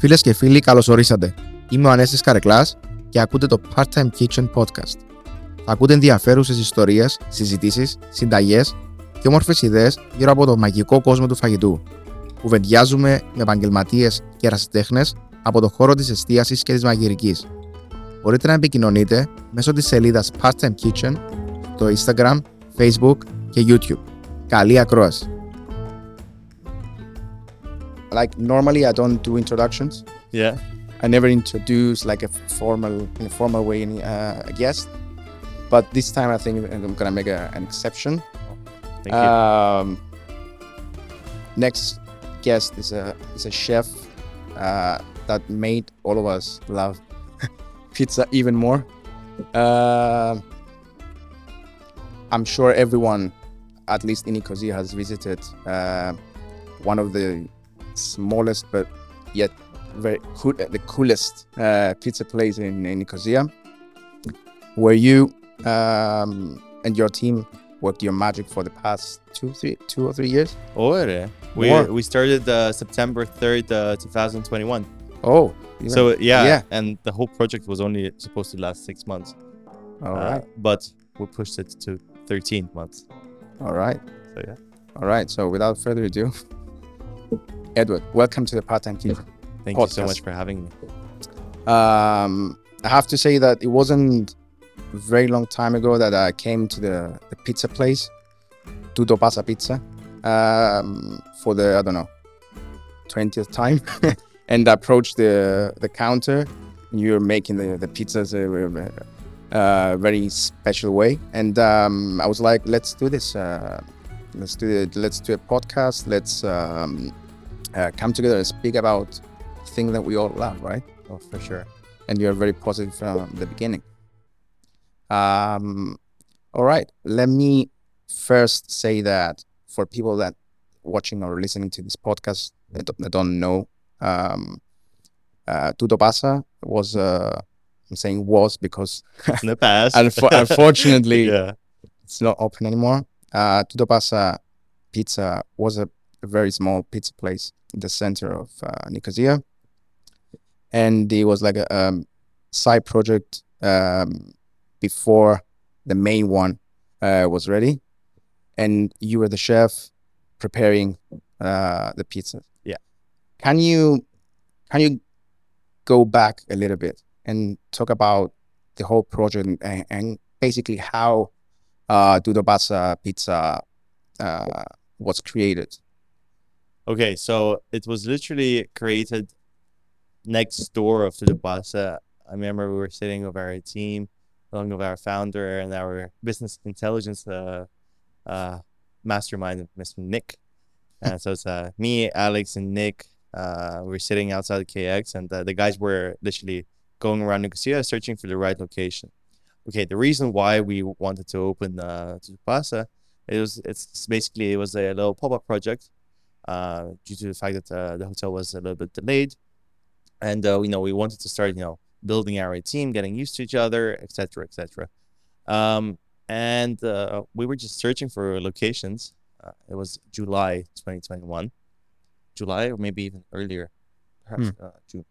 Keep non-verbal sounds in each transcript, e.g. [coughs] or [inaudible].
Φίλες και φίλοι, καλώς ορίσατε. Είμαι ο Ανέστη Καρεκλάς και ακούτε το Part-Time Kitchen Podcast. Θα ακούτε ενδιαφέρουσες ιστορίες, συζητήσεις, συνταγές και όμορφες ιδέες γύρω από το μαγικό κόσμο του φαγητού. Κουβεντιάζουμε με επαγγελματίες και ερασιτέχνες από το χώρο της εστίασης και της μαγειρικής. Μπορείτε να επικοινωνείτε μέσω της σελίδας Part-Time Kitchen στο Instagram, Facebook και YouTube. Καλή ακρόαση! Like normally I don't do introductions. Yeah. I never introduce like a formal in a formal way any, uh, a guest, but this time I think I'm gonna make a, an exception. Thank you. Um, next guest is a is a chef uh, that made all of us love [laughs] pizza even more. Uh, I'm sure everyone, at least in Nicosia, has visited uh, one of the smallest but yet very cool, the coolest uh, pizza place in, in Nicosia, where you um, and your team worked your magic for the past two, three, two or three years. Ore. We More. we started uh, September 3rd, uh, 2021. Oh, even- So yeah, yeah. and the whole project was only supposed to last 6 months. all Uh, right, But we pushed it to 13 months. all right, So yeah. all right. So without further ado, [laughs] Edward, welcome to the part-time kitchen. Thank you so much for having me. Um, I have to say that it wasn't a very long time ago that I came to the, the pizza place, Tutto Passa Pizza, um, for the I don't know twentieth time, [laughs] and I approached the the counter. And you were making the the pizzas a, a very special way, and um, I was like, "Let's do this. Uh, let's do it. Let's do a podcast. Let's um, uh, come together and speak about things that we all love, right?" Oh, for sure. and you're very positive from the beginning. Um, all right, let me first say that for people that watching or listening to this podcast that, don't- that don't know, um, uh, Tutto Passa was uh, I'm saying was because In the past. [laughs] Unfo- unfortunately, [laughs] yeah. it's not open anymore. Uh, Tutto Passa Pizza was a, a very small pizza place the center of uh, Nicosia, and it was like a um, side project um, before the main one uh, was ready, and you were the chef preparing uh, the pizza. Yeah. Can you can you go back a little bit and talk about the whole project and, and basically how uh, Tutto Passa Pizza uh, was created? Okay, so it was literally created next door of the Pasa. I remember we were sitting with our team, along with our founder and our business intelligence uh, uh, mastermind, Mr. Nick. And so it's uh, me, Alex, and Nick. Uh, we were sitting outside the KX, and uh, the guys were literally going around Nicosia searching for the right location. Okay, the reason why we wanted to open uh, Tutto Passa, it was it's basically it was a little pop up project due to the fact that uh, the hotel was a little bit delayed, and uh, you know we wanted to start you know building our team, getting used to each other, etc., etc. Um, and uh, we were just searching for locations. Uh, it was July 2021, July or maybe even earlier, perhaps uh, June.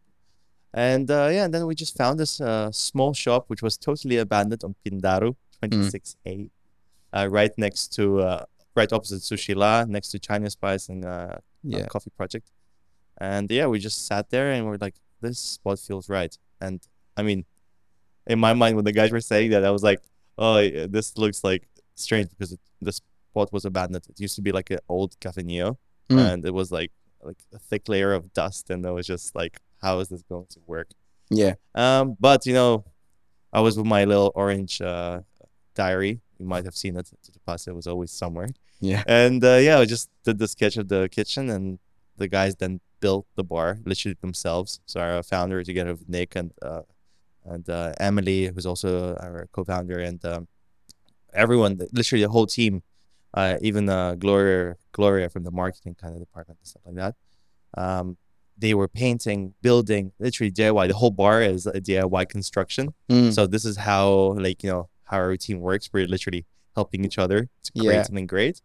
And uh, yeah, and then we just found this uh, small shop which was totally abandoned on Pindaru 26A, uh, right next to, uh, right opposite Sushi La, next to China Spice and uh, Yeah. coffee project. And yeah, we just sat there and we're like, this spot feels right. And I mean, in my mind, when the guys were saying that, I was like, oh, yeah, this looks like strange because it, the spot was abandoned. It used to be like an old cafeteria Mm. and it was like like a thick layer of dust, and I was just like, how is this going to work? Yeah. Um, but you know, I was with my little orange uh, diary. You might have seen it. The pasta was always somewhere. Yeah. And uh, yeah, I just did the sketch of the kitchen, and the guys then built the bar literally themselves. So our founder, together with Nick and uh, and uh, Emily, who's also our co-founder, and um, everyone, literally the whole team, uh, even uh, Gloria, Gloria from the marketing kind of department and stuff like that. Um, they were painting, building, literally DIY. The whole bar is a DIY construction. Mm. So this is how, like, you know, how our team works. We're literally helping each other to create Yeah. something great.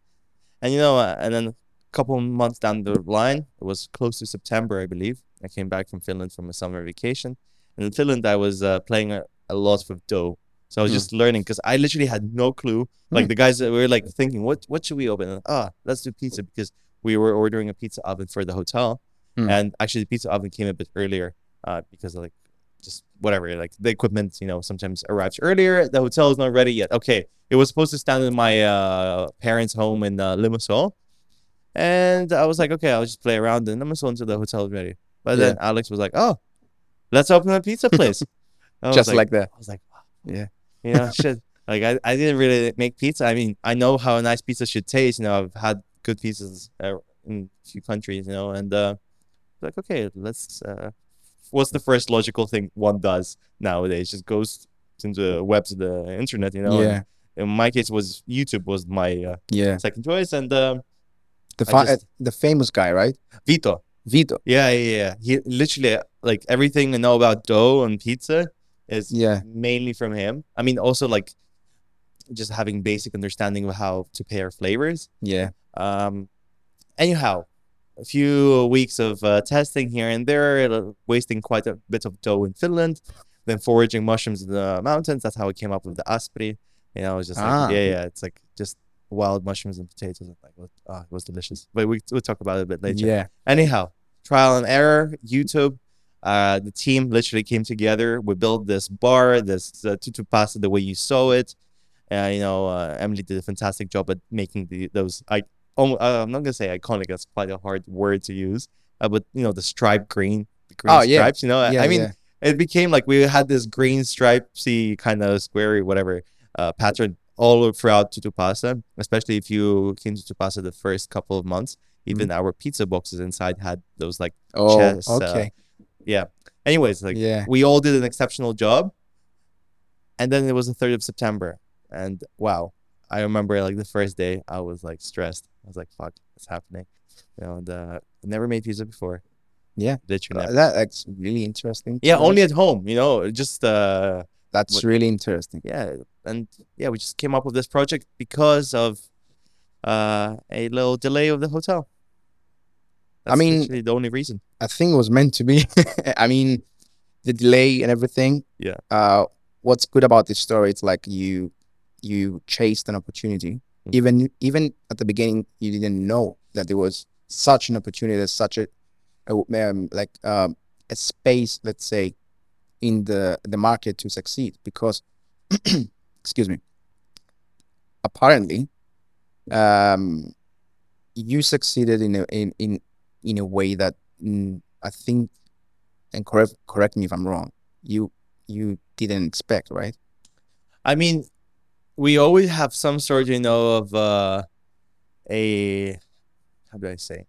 And you know, uh, and then a couple months down the line, it was close to September, I believe. I came back from Finland from a summer vacation, and in Finland I was uh, playing a, a lot with dough. So I was Hmm. just learning because I literally had no clue. Like Hmm. the guys that were like thinking, what what should we open? And, Ah, let's do pizza because we were ordering a pizza oven for the hotel, Hmm. and actually the pizza oven came a bit earlier uh, because of like just whatever like the equipment you know sometimes arrives earlier. The hotel is not ready yet. Okay, it was supposed to stand in my uh, parents' home in uh, Limassol, and I was like, okay, I'll just play around in Limassol until the hotel is ready. But then Alex was like, oh, let's open a pizza place. [laughs] Just like that. I was like, wow. Yeah. you know, [laughs] shit. Like I, I didn't really make pizza. I mean, I know how a nice pizza should taste. You know, I've had good pizzas uh, in a few countries. You know, and uh, like okay, let's. Uh, what's the first logical thing one does nowadays? Just goes into the webs of the internet. You know. and yeah. In my case, was YouTube was my uh, Yeah. second choice, and uh, The fa- just- the famous guy, right? Vito. Vito. Yeah, yeah, yeah. He literally like everything I know about dough and pizza is Yeah. mainly from him. I mean, also like just having basic understanding of how to pair flavors. Yeah. Um, anyhow, a few weeks of uh, testing here and there, uh, wasting quite a bit of dough in Finland, then foraging mushrooms in the mountains. That's how we came up with the aspri. You know, it was just like, Ah. yeah, yeah, it's like just wild mushrooms and potatoes. And like, oh, it was delicious. But we, we'll talk about it a bit later. Yeah. Anyhow, trial and error, YouTube. Uh, the team literally came together. We built this bar, this uh, Tutto Passa the way you saw it. Uh, you know, uh, Emily did a fantastic job at making the those. I um, uh, I'm not gonna say iconic. That's quite a hard word to use. Uh, but you know, the striped green, the green Oh, yeah. stripes. You know, I- Yeah. I mean, yeah. it became like we had this green stripesy kind of squarey whatever uh, pattern all throughout Tutto Passa. Especially if you came to Tutto Passa the first couple of months, even our pizza boxes inside had those like Oh, chess, uh, okay. yeah. Anyways, like yeah. we all did an exceptional job, and then it was the third of September, and wow, I remember like the first day I was like stressed. I was like, "Fuck, what's happening?" You know, and uh, never made pizza before. Yeah. literally. Uh, that, that's really interesting. Yeah, only at home. You know, just uh, That's what- really interesting. yeah, and yeah, we just came up with this project because of uh a little delay of the hotel. I mean- the only reason. I think it was meant to be. [laughs] I mean, the delay and everything. Yeah. Uh, what's good about this story? It's like you you chased an opportunity. Mm. Even even at the beginning, you didn't know that there was such an opportunity, there's such a, a um, like um, a space, let's say, in the the market to succeed. Because, [clears throat] excuse me. Apparently, um, you succeeded in a in in in a way that mm, I think, and correct correct me if I'm wrong. You you didn't expect, right? I mean, we always have some sort, you know, of uh, a how do I say?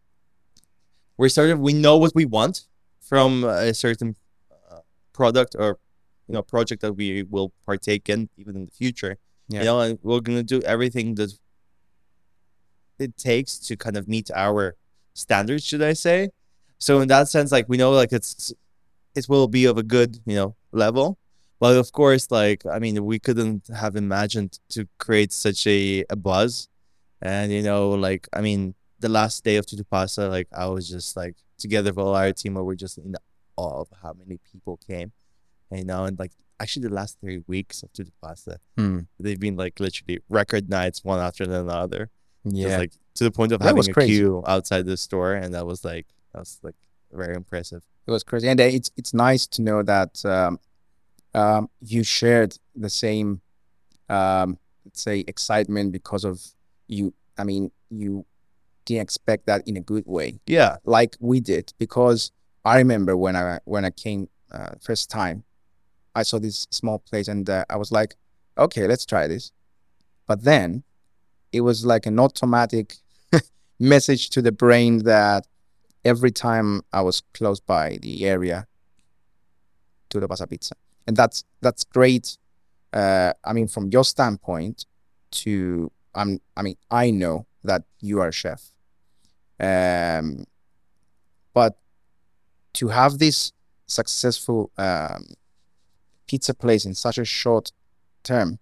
We're sort of we know what we want from a certain uh, product or you know project that we will partake in even in the future. Yeah. You know, and we're gonna do everything that it takes to kind of meet our standards, should I say? So in that sense, like we know, like it's it will be of a good, you know, level. But of course, like I mean, we couldn't have imagined to create such a, a buzz, and you know, like I mean, the last day of Tutto Passa, like I was just like together with all our team, where we're just in awe of how many people came, and you know, and like actually the last three weeks of Tutto Passa, Hmm. they've been like literally record nights, one after another, just Yeah. like to the point of That having a crazy. queue outside the store, and that was like that was like very impressive. It was crazy, and uh, it's it's nice to know that um, um, you shared the same, um, let's say, excitement because of you. I mean, you didn't expect that in a good way, Yeah, like we did. Because I remember when I when I came uh, first time, I saw this small place, and uh, I was like, okay, let's try this. But then, it was like an automatic [laughs] message to the brain that every time I was close by the area Tutto Passa Pizza. And that's that's great. Uh, I mean, from your standpoint, to I'm I mean, I know that you are a chef. Um, but to have this successful um, pizza place in such a short term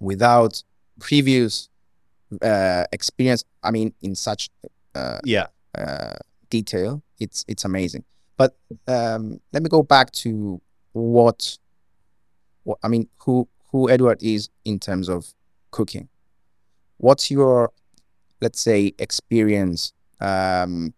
without previous uh, experience, I mean, in such uh, yeah. uh, detail, it's it's amazing. But um, let me go back to what, what I mean, who who Edward is in terms of cooking. What's your, let's say, experience? Um,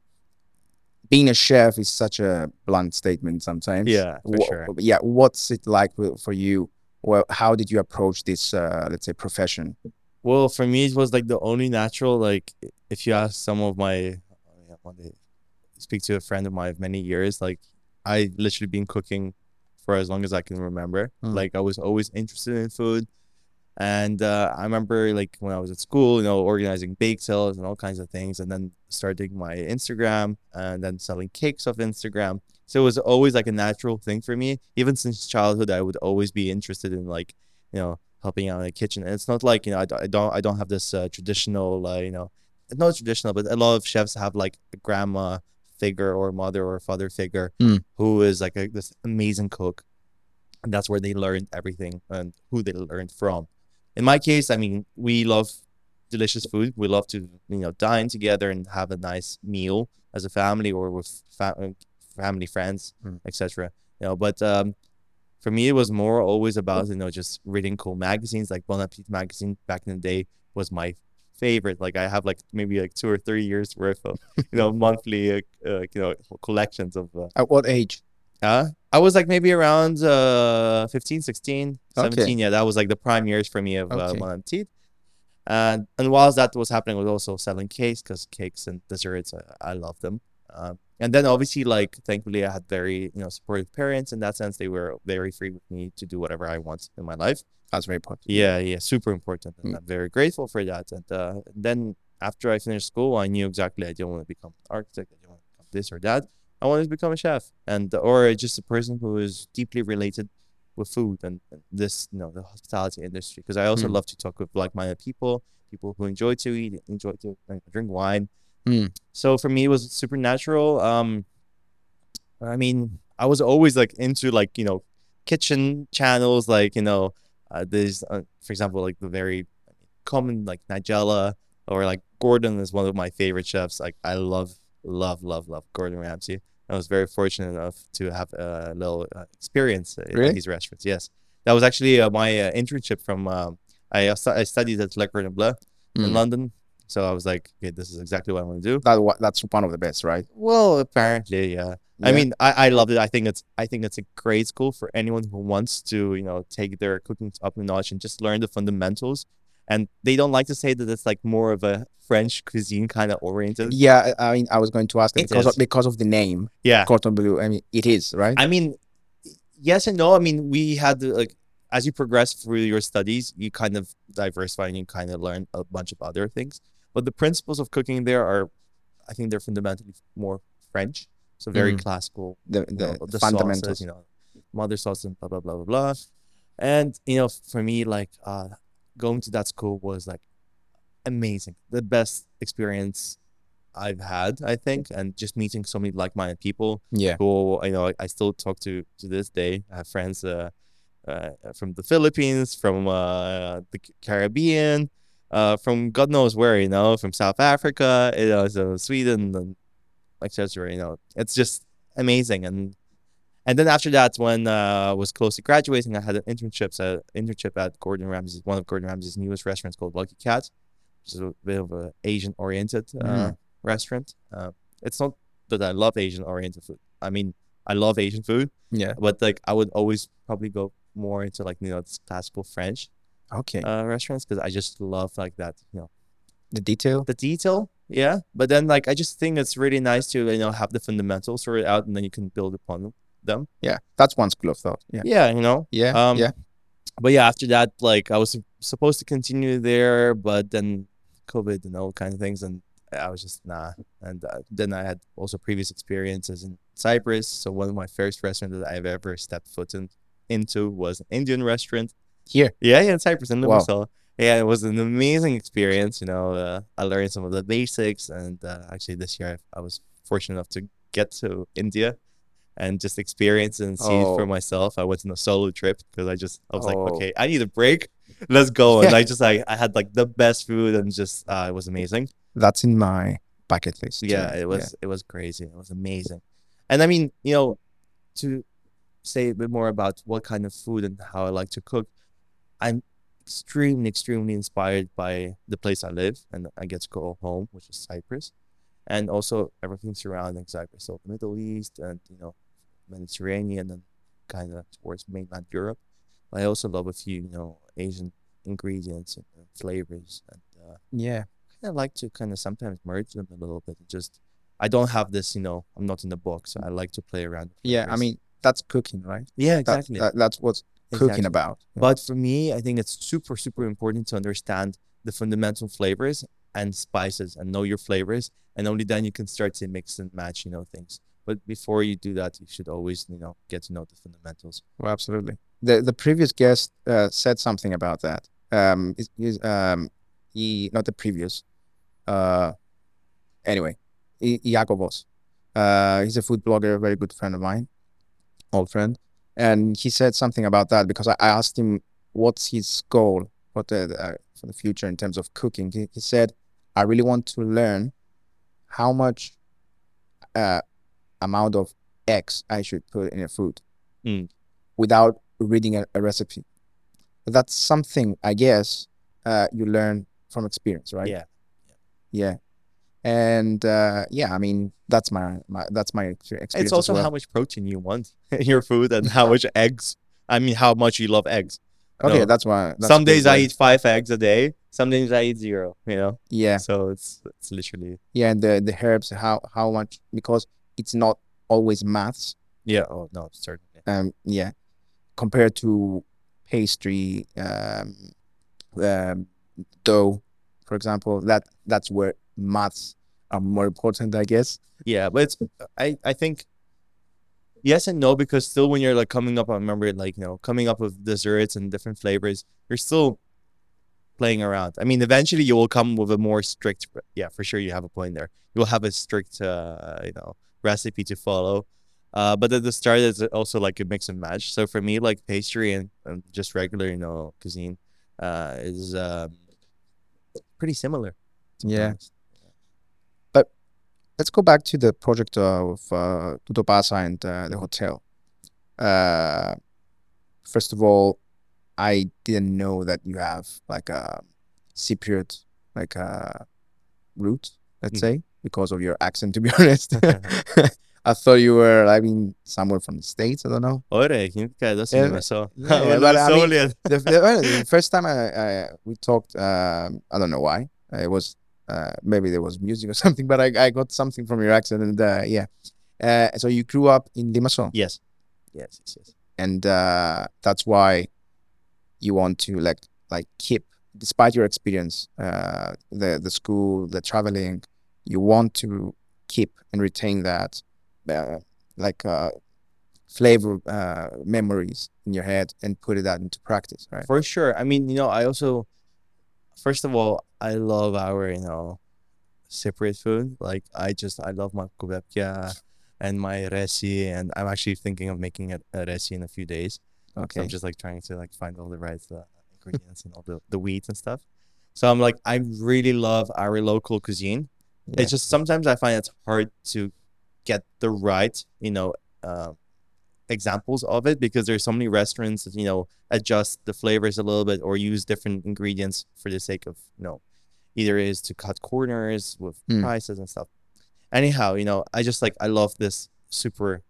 being a chef is such a blunt statement sometimes. Yeah, for sure. Yeah, what's it like for you? Well, how did you approach this, uh, let's say, profession? Well, for me, it was like the only natural. Like, if you ask some of my, I speak to a friend of mine of many years, like, I literally been cooking for as long as I can remember. Mm. Like, I was always interested in food. And uh, I remember, like, when I was at school, you know, organizing bake sales and all kinds of things, and then starting my Instagram and then selling cakes off Instagram. So it was always like a natural thing for me. Even since childhood, I would always be interested in, like, you know, helping out in the kitchen. And it's not like you know I, I don't I don't have this uh, traditional uh, you know not traditional, but a lot of chefs have like a grandma figure or mother or father figure Mm. who is like a, this amazing cook, and that's where they learned everything and who they learned from. In my case, I mean, we love delicious food. We love to you know dine together and have a nice meal as a family or with fa- family friends, Mm. etc. You know, but um, for me, it was more always about you know just reading cool magazines. Like Bon Appetit magazine back in the day was my favorite. Like I have like maybe like two or three years worth of you know [laughs] monthly uh, uh, you know collections of. Uh, At what age? uh, I was like maybe around uh 15, 16, Okay. 17. Yeah, that was like the prime years for me of uh, Okay. Bon Appetit. And and whilst that was happening, I was also selling cakes because cakes and desserts, I, I love them. Um, and then obviously, like thankfully, I had very you know supportive parents in that sense. They were very free with me to do whatever I want in my life. That's very important. Yeah, yeah, super important, and Mm. I'm very grateful for that. And uh, then after I finished school, I knew exactly I didn't want to become an architect. I didn't want to become this or that. I wanted to become a chef, and or just a person who is deeply related with food and, this, you know, the hospitality industry. Because I also Mm. love to talk with like-minded people, people who enjoy to eat, enjoy to drink wine. Mm. So for me, it was supernatural. Um, I mean, I was always like into like you know kitchen channels, like you know, uh, there's uh, for example like the very common like Nigella or like Gordon is one of my favorite chefs. Like I love, love, love, love Gordon Ramsay. I was very fortunate enough to have a little uh, experience Really? in these restaurants. Yes, that was actually uh, my uh, internship from. Um, I I studied at Le Cordon Bleu in Mm. London, so I was like, okay, this is exactly what I want to do. That that's one of the best, right? Well, apparently, yeah. I mean, I, I loved it. I think it's I think it's a great school for anyone who wants to, you know, take their cooking up a notch and just learn the fundamentals. And they don't like to say that it's like more of a French cuisine kind of oriented. Yeah, I mean, I was going to ask It because of, because of the name, Yeah. Cordon Bleu. I mean, it is right. I mean, yes and no. I mean, we had like as you progress through your studies, you kind of diversify and you kind of learn a bunch of other things. But the principles of cooking there are, I think, they're fundamentally more French. So very Mhm. classical the you the, know, the fundamentals. sauces, you know, mother sauce and blah blah blah blah blah. And you know, for me, like uh, going to that school was like amazing, the best experience I've had, I think, and just meeting so many like-minded people Yeah. who you know I, I still talk to to this day. I have friends uh, uh, from the Philippines, from uh, the Caribbean, uh, from God knows where, you know, from South Africa, you know, so Sweden, and etc. You know, it's just amazing. And and then after that, when uh, I was close to graduating, I had an internship at internship at Gordon Ramsay's one of Gordon Ramsay's newest restaurants called Lucky Cat, which is a bit of a Asian oriented uh, Mm. restaurant. Uh, it's not that I love Asian oriented food. I mean, I love Asian food, Yeah. but like I would always probably go more into like you know classical French Okay. uh, restaurants because I just love like that you know the detail. the detail. Yeah, but then like I just think it's really nice to you know have the fundamentals sorted out and then you can build upon them. Yeah. That's one school of thought. Yeah. Yeah, you know. Yeah. Um, yeah. But yeah, after that, like I was supposed to continue there, but then COVID and all kind of things, and I was just nah. And uh, then I had also previous experiences in Cyprus. So one of my first restaurants that I've ever stepped foot in, into was an Indian restaurant. Here. Yeah, yeah, in Cyprus in Wow. Yeah, it was an amazing experience. You know, uh, I learned some of the basics, and uh, actually this year I, I was fortunate enough to get to India and just experience and see it Oh. for myself. I went on a solo trip because I just I was like, Oh. okay, I need a break. Let's go. And Yeah. I just like I had like the best food and just uh, it was amazing. That's in my bucket list. Yeah, too. it was it was crazy. It was amazing. And I mean, you know, to say a bit more about what kind of food and how I like to cook, I'm extremely, extremely inspired by the place I live and I get to go home, which is Cyprus, and also everything surrounding Cyprus. So the Middle East and you know, Mediterranean and kind of towards mainland Europe. But I also love a few, you know, Asian ingredients and flavors, and uh, Yeah. I like to kind of sometimes merge them a little bit. Just I don't have this, you know, I'm not in the box. So I like to play around. Yeah. I mean, that's cooking, right? yeah, That- exactly. that- that's what's cooking exactly. about. But for me, I think it's super, super important to understand the fundamental flavors and spices and know your flavors. And only then you can start to mix and match, you know, things. But before you do that, you should always, you know, get to know the fundamentals. Well, absolutely. The the previous guest uh, said something about that. Um, is, is um, he not the previous. Uh, anyway, I- Iacobos. Uh, he's a food blogger, a very good friend of mine, old friend, and he said something about that because I, I asked him what's his goal what the, uh, for the future in terms of cooking. He, he said, I really want to learn how much uh, amount of eggs I should put in a food Mm. without reading a, a recipe. That's something I guess uh, you learn from experience, right? Yeah. Yeah. And uh, yeah, I mean that's my, my that's my experience. It's also well. how much protein you want [laughs] in your food and how much eggs. I mean, how much you love eggs. okay. no. That's why. That's some days I eat five eggs a day. Some days I eat zero. You know. Yeah, So it's it's literally yeah, and the the herbs, how how much because it's not always maths. yeah. Oh no, certainly. um yeah compared to pastry um, um dough for example that that's where maths are more important i guess Yeah, but it's I I think yes and no because still when you're like coming up, I remember like you know coming up with desserts and different flavors, you're still playing around. I mean, eventually you will come with a more strict. Yeah, for sure you have a point there. You will have a strict uh, you know recipe to follow. Uh, but at the start, it's also like a mix and match. So for me, like pastry and, and just regular, you know, cuisine, uh, is um, pretty similar. Yeah. honest. Let's go back to the project of uh, Tutto and uh, the hotel uh first of all i didn't know that you have like a cypriot like a root let's Mm. say because of your accent to be [laughs] honest [laughs] i thought you were i mean somewhere from the states i don't know Ore, que adesso Yeah, so. yeah, but I mean- the, the, the [laughs] first time I, I we talked, um, I don't know why. Uh, It was uh, maybe there was music or [laughs] something, but I, I got something from your accent, and uh, yeah. Uh, so you grew up in Limassol, Yes. Yes, yes, yes. and uh, that's why you want to like like keep, despite your experience, uh, the the school, the traveling, you want to keep and retain that, uh, like uh, flavor uh, memories in your head and put it out into practice, right? For sure. I mean, you know, I also, first of all, I love our, you know, Cypriot food. Like, I just, I love my kubepkia and my resi, and I'm actually thinking of making a, a resi in a few days. So Okay. I'm just like trying to like find all the right uh, ingredients and all the, the wheat and stuff. So I'm like, I really love our local cuisine. Yeah. It's just sometimes I find it's hard to get the right, you know, uh, examples of it because there's so many restaurants that you know adjust the flavors a little bit or use different ingredients for the sake of you know either is to cut corners with Mm. prices and stuff. Anyhow, you know, I just like I love this super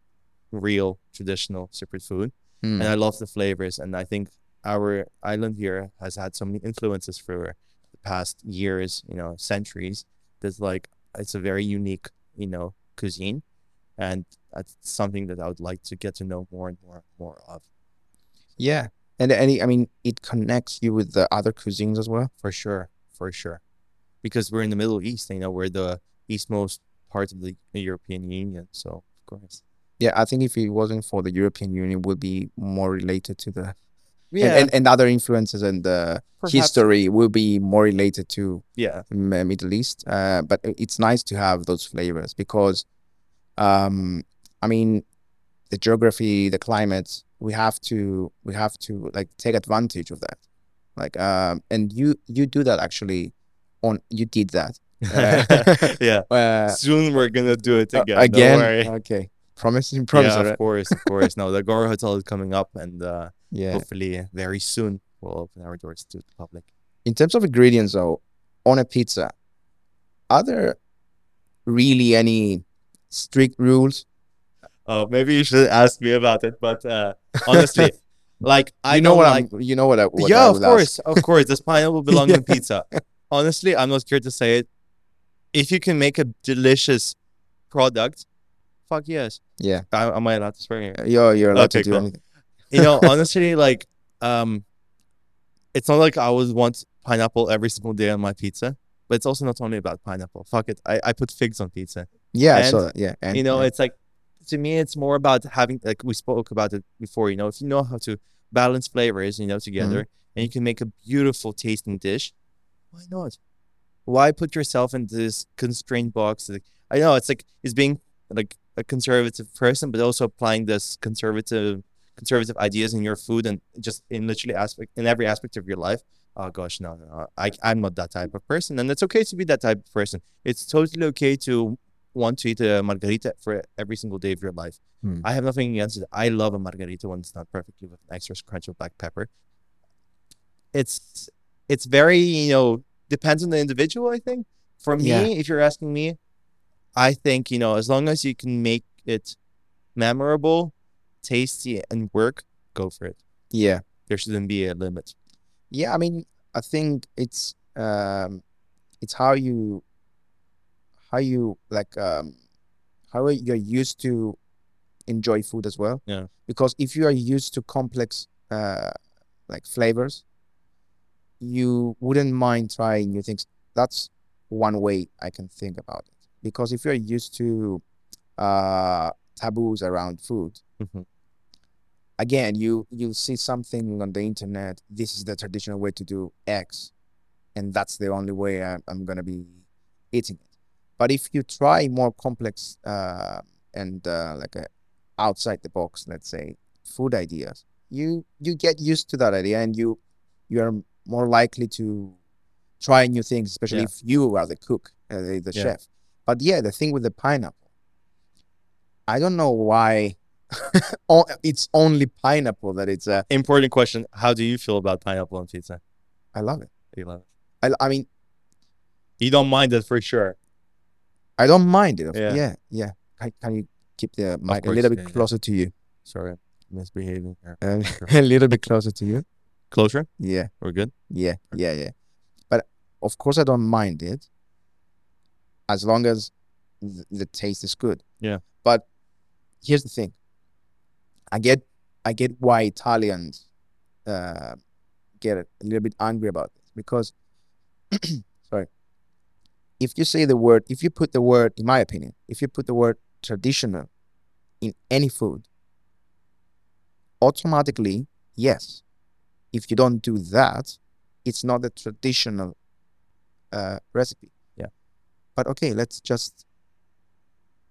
real traditional super food Mm. and I love the flavors. And I think our island here has had so many influences for the past years, you know, centuries. That's like it's a very unique, you know, cuisine, and that's something that I would like to get to know more and more, and more of Yeah, and any, I mean, it connects you with the other cuisines as well. for sure, for sure, because we're in the Middle East. You know, we're the eastmost part of the European Union, so of course. Yeah, I think if it wasn't for the European Union, would be more related to the and- Yeah, and, and, other influences and the perhaps- history will be more related to Yeah, Middle East. Uh, but it's nice to have those flavors because, um, I mean, the geography, the climate, we have to we have to like take advantage of that. Like, um, and you you do that actually. On you did that. [laughs] Uh, yeah. uh, Soon we're gonna do it Uh, again. again Don't worry. okay Promise, you promise, yeah, right? of course, of course. [laughs] No, the Agora Hotel is coming up, and uh, Yeah. hopefully very soon we'll open our doors to the public. In terms of ingredients, though, on a pizza, are there really any strict rules? Oh, maybe you should ask me about it, but uh, honestly, [laughs] like I you know what like. I'm. You know what I. What yeah, I of course, of course. Does pineapple [laughs] belongs Yeah. in pizza? Honestly, I'm not scared to say it. If you can make a delicious product, fuck yes. Yeah. I, am I allowed to swear here? You're you're allowed Okay, to do cool. anything. You know, [laughs] honestly, like, um, it's not like I would want pineapple every single day on my pizza, but it's also not only about pineapple. Fuck it, I, I put figs on pizza. Yeah, I And, saw that. Yeah, and you know, yeah. it's like to me, it's more about having like we spoke about it before. You know, if you know how to balance flavors, you know, together, Mm-hmm. and you can make a beautiful tasting dish, why not? Why put yourself in this constrained box? Like, I know it's like it's being like a conservative person, but also applying this conservative conservative ideas in your food and just in literally aspect in every aspect of your life. Oh gosh, no, no, no. I I'm not that type of person, and it's okay to be that type of person. It's totally okay to want to eat a margarita for every single day of your life. Hmm. I have nothing against it. I love a margarita when it's not perfectly with an extra crunch of black pepper. It's it's very you know depends on the individual. I think for me, Yeah. if you're asking me, I think you know as long as you can make it memorable, tasty, and work, go for it. yeah, There shouldn't be a limit. yeah. I mean, I think it's um, it's how you how you like um how you're used to enjoy food as well. Yeah. Because if you are used to complex uh like flavors, you wouldn't mind trying new things. That's one way I can think about it. Because if you're used to uh taboos around food, Mhm. again you you see something on the internet this is the traditional way to do x and that's the only way I, i'm going to be eating but if you try more complex uh, and uh, like a outside the box let's say food ideas you you get used to that idea and you you are more likely to try new things especially Yeah. if you are the cook uh, the, the Yeah. chef but yeah the thing with the pineapple i don't know why [laughs] it's only pineapple that it's uh, Important question: How do you feel about pineapple on pizza? i love it You love it. I, I mean You don't mind it for sure. I don't mind it. Yeah. yeah yeah, Can, can you keep the mic a little bit yeah, closer to you? Sorry, misbehaving [laughs] Sure. a little bit closer to you. Closer. yeah. We're good. yeah yeah yeah. But of course i don't mind it as long as th- the taste is good. Yeah. but here's the thing. I get i get why italians uh, get a little bit angry about this because [clears throat] sorry if you say the word if you put the word in my opinion if you put the word traditional in any food automatically yes. If you don't do that it's not a traditional uh, recipe. Yeah. but okay let's just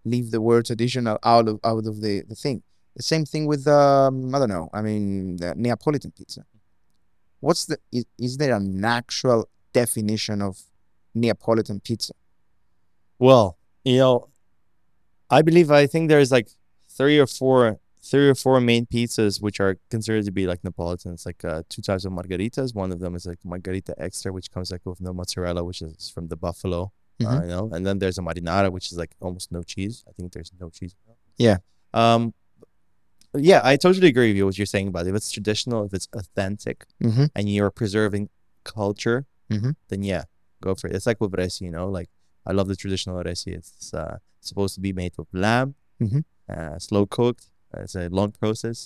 leave the word traditional out of out of the, the thing. The same thing with um i don't know i mean the neapolitan pizza. What's the is, is there an actual definition of neapolitan pizza Well, you know, I believe I think there's like three or four three or four main pizzas which are considered to be like Neapolitan. It's like uh, two types of margaritas. One of them is like margarita extra, which comes like with no mozzarella, which is from the buffalo. Uh, Mhm. you know, and then there's a marinara, which is like almost no cheese. I think there's no cheese. Yeah. Um. Yeah, I totally agree with you what you're saying about it. If it's traditional, if it's authentic, mm-hmm. and you're preserving culture, Mhm. then yeah, go for it. It's like with resi, you know, like I love the traditional resi. It's uh, supposed to be made with lamb, Mhm. uh, slow cooked. It's a long process,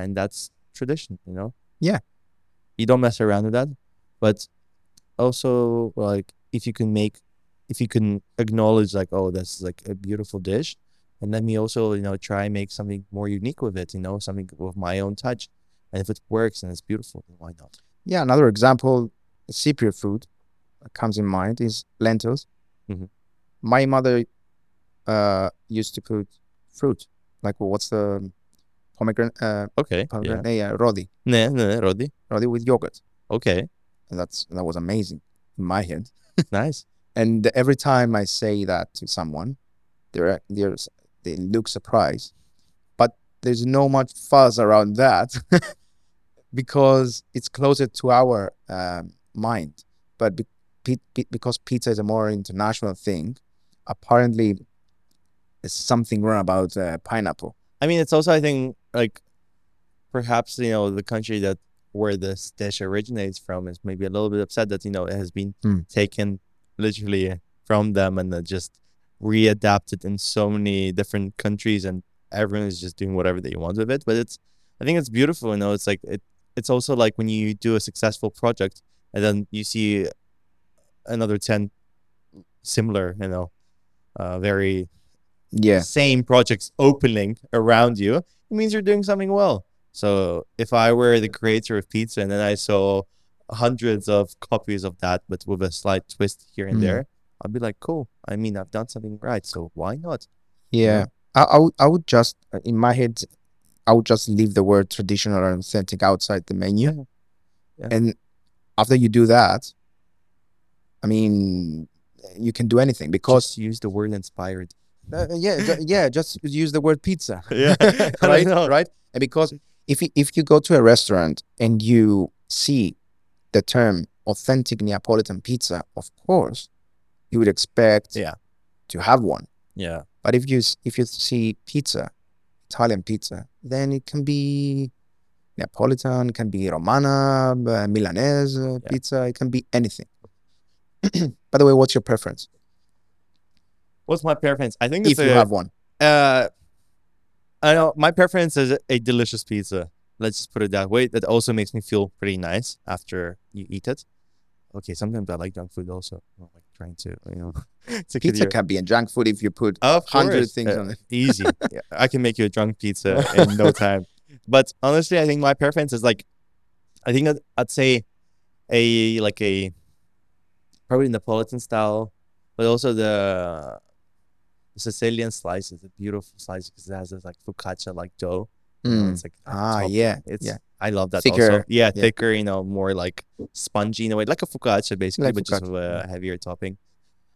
and that's tradition, you know. Yeah. you don't mess around with that, but also like if you can make, if you can acknowledge like, oh, that's like a beautiful dish, and let me also you know try and make something more unique with it, you know, something with my own touch, and if it works and it's beautiful, then why not? Yeah, another example, Cypriot food comes in mind is lentils. Mhm. My mother uh, used to put fruit, like what's the pomegranate? Uh, Okay, yeah. pomegranate, yeah, rodi, Ne, ne, Rodi. rodi with yogurt. Okay, And that's that was amazing in my head. [laughs] nice. And every time I say that to someone, they're they're they look surprised, but there's no much fuzz around that [laughs] because it's closer to our um, mind. But be- because pizza is a more international thing, apparently there's something wrong about uh, pineapple. I mean, it's also I think like perhaps you know the country that where this dish originates from is maybe a little bit upset that you know it has been Mm. taken literally from them and just readapted in so many different countries and everyone is just doing whatever they want with it. But it's I think it's beautiful. You know, it's like it. It's also like when you do a successful project and then you see another ten similar, you know, uh, very Yeah. same projects opening around you, it means you're doing something well. So if I were the creator of pizza and then I saw hundreds of copies of that, but with a slight twist here and Mm. there, I'd be like, cool. I mean, I've done something right, so why not? Yeah, I, I would I would just in my head, I would just leave the word traditional and authentic outside the menu, Yeah. Yeah. and after you do that, I mean, you can do anything because Just use the word inspired. uh, yeah, ju- yeah, just use the word pizza. [laughs] Yeah, [laughs] right, right, and because if you, if you go to a restaurant and you see the term authentic Neapolitan pizza, of course, you would expect Yeah. to have one. Yeah. But if you if you see pizza, Italian pizza, then it can be Neapolitan, it can be Romana, uh, Milanese Yeah. pizza, it can be anything. [clears throat] By the way, what's your preference What's my preference? I think if it's you have one? Uh, I know my preference is a- a delicious pizza. Let's just put it that way. That also makes me feel pretty nice after you eat it. Okay, sometimes I like junk food also. I'm like trying to, you know, [laughs] to Pizza your- can be a junk food if you put of hundred things uh, on it. [laughs] easy. Yeah, I can make you a drunk pizza [laughs] in no time. But honestly, I think my preference is like, I think I'd, I'd say a like a probably Neapolitan style, but also the, the Sicilian slice is a beautiful slice because it has this like focaccia like dough. Mm. It's like Ah, top. yeah, It's yeah. I love that also. Yeah, yeah. thicker. You know, more like spongy in a way, like a focaccia basically, Like but just with a heavier topping.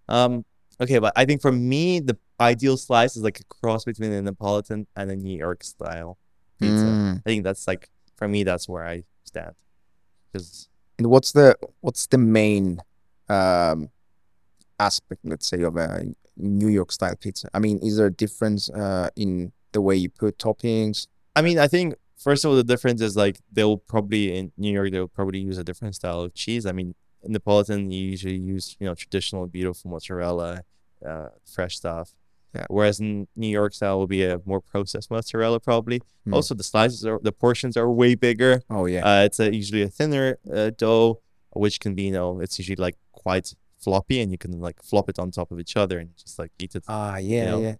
Um. Okay, but I think for me, the ideal slice is like a cross between a Neapolitan and a New York style pizza. Mm. I think that's like for me, that's where I stand. Because And what's the what's the main um, aspect, let's say, of a New York style pizza? I mean, is there a difference uh, in the way you put toppings? I mean, I think first of all, the difference is like they'll probably in New York they'll probably use a different style of cheese. I mean, in Neapolitan you usually use you know traditional beautiful mozzarella, uh, fresh stuff. Yeah. Whereas in New York style will be a more processed mozzarella probably. Hmm. Also, the slices are the portions are way bigger. Oh yeah, Uh, it's a, usually a thinner uh, dough, which can be you know it's usually like quite floppy, and you can like flop it on top of each other and just like eat it ah yeah, know, yeah.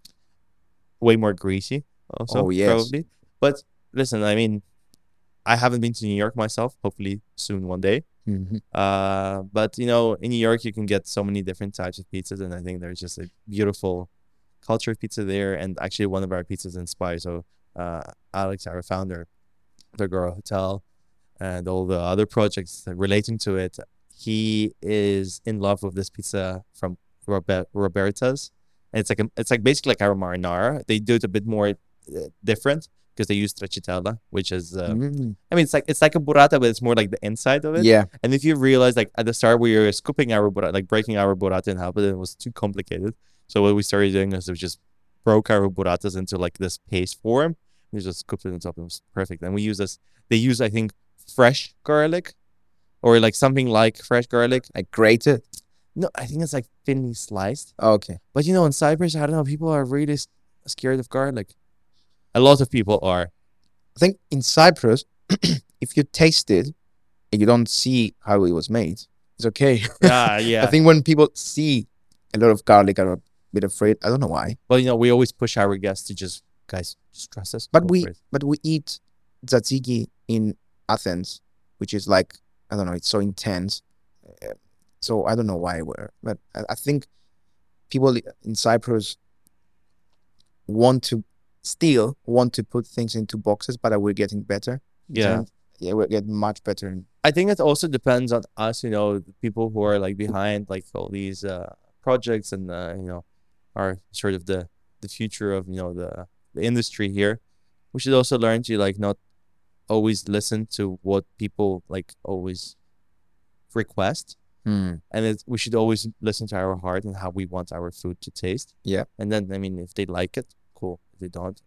way more greasy also Oh, yes. probably but listen i mean i haven't been to new york myself hopefully soon one day Mhm. uh but you know in new york you can get so many different types of pizzas and i think there's just a beautiful culture of pizza there and actually one of our pizzas inspired so uh alex our founder the Agora Hotel and all the other projects relating to it he is in love with this pizza from Robert, roberta's and it's like a, it's like basically like our marinara. They do it a bit more uh, different because they use stracciatella, which is uh, Mm. I mean it's like it's like a burrata, but it's more like the inside of it. yeah. And if you realize like at the start we were scooping our burrata, like breaking our burrata in half, but it was too complicated. So what we started doing is we just broke our burratas into like this paste form. We just scooped it on top. It was perfect. And we use this. They use I think fresh garlic, or like something like fresh garlic. Like grated. No, I think it's like thinly sliced. Oh, okay. But you know, in Cyprus, I don't know, people are really s- scared of garlic. A lot of people are. I think in Cyprus, [clears throat] if you taste it and you don't see how it was made, it's okay. [laughs] Yeah, yeah. I think when people see a lot of garlic, are a bit afraid. I don't know why. Well, you know, we always push our guests to just, guys, just trust us. But go we for it." but we eat tzatziki in Athens, which is like I don't know, it's so intense. So I don't know why we're, but I, think people in Cyprus want to still want to put things into boxes, but we're getting better. Yeah. And, yeah, we're getting much better. I think it also depends on us, you know, the people who are like behind like all these uh, projects and, uh, you know, are sort of the the future of you know the the industry here, we should also learn to like not always listen to what people like always request Hmm. and it, we should always listen to our heart and how we want our food to taste. Yeah. And then, I mean, if they like it, cool. If they don't,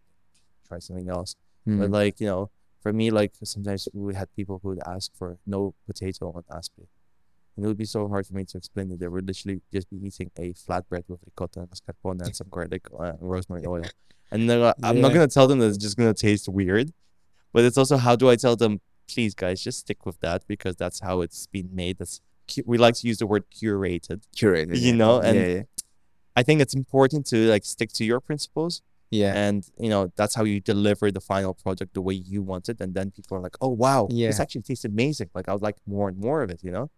try something else. Hmm. But like, you know, for me, like sometimes we had people who would ask for no potato on aspri. And it would be so hard for me to explain that they would literally just be eating a flatbread with ricotta and mascarpone and some garlic uh, and rosemary oil. And uh, I'm not gonna tell them that it's just gonna taste weird, but it's also how do I tell them, please guys, just stick with that because that's how it's been made. That's we like to use the word curated. curated. You yeah. know, and- yeah, yeah, I think it's important to like stick to your principles, yeah. and you know that's how you deliver the final product the way you want it, and then people are like, oh wow, this actually tastes amazing. Like I would like more and more of it. You know,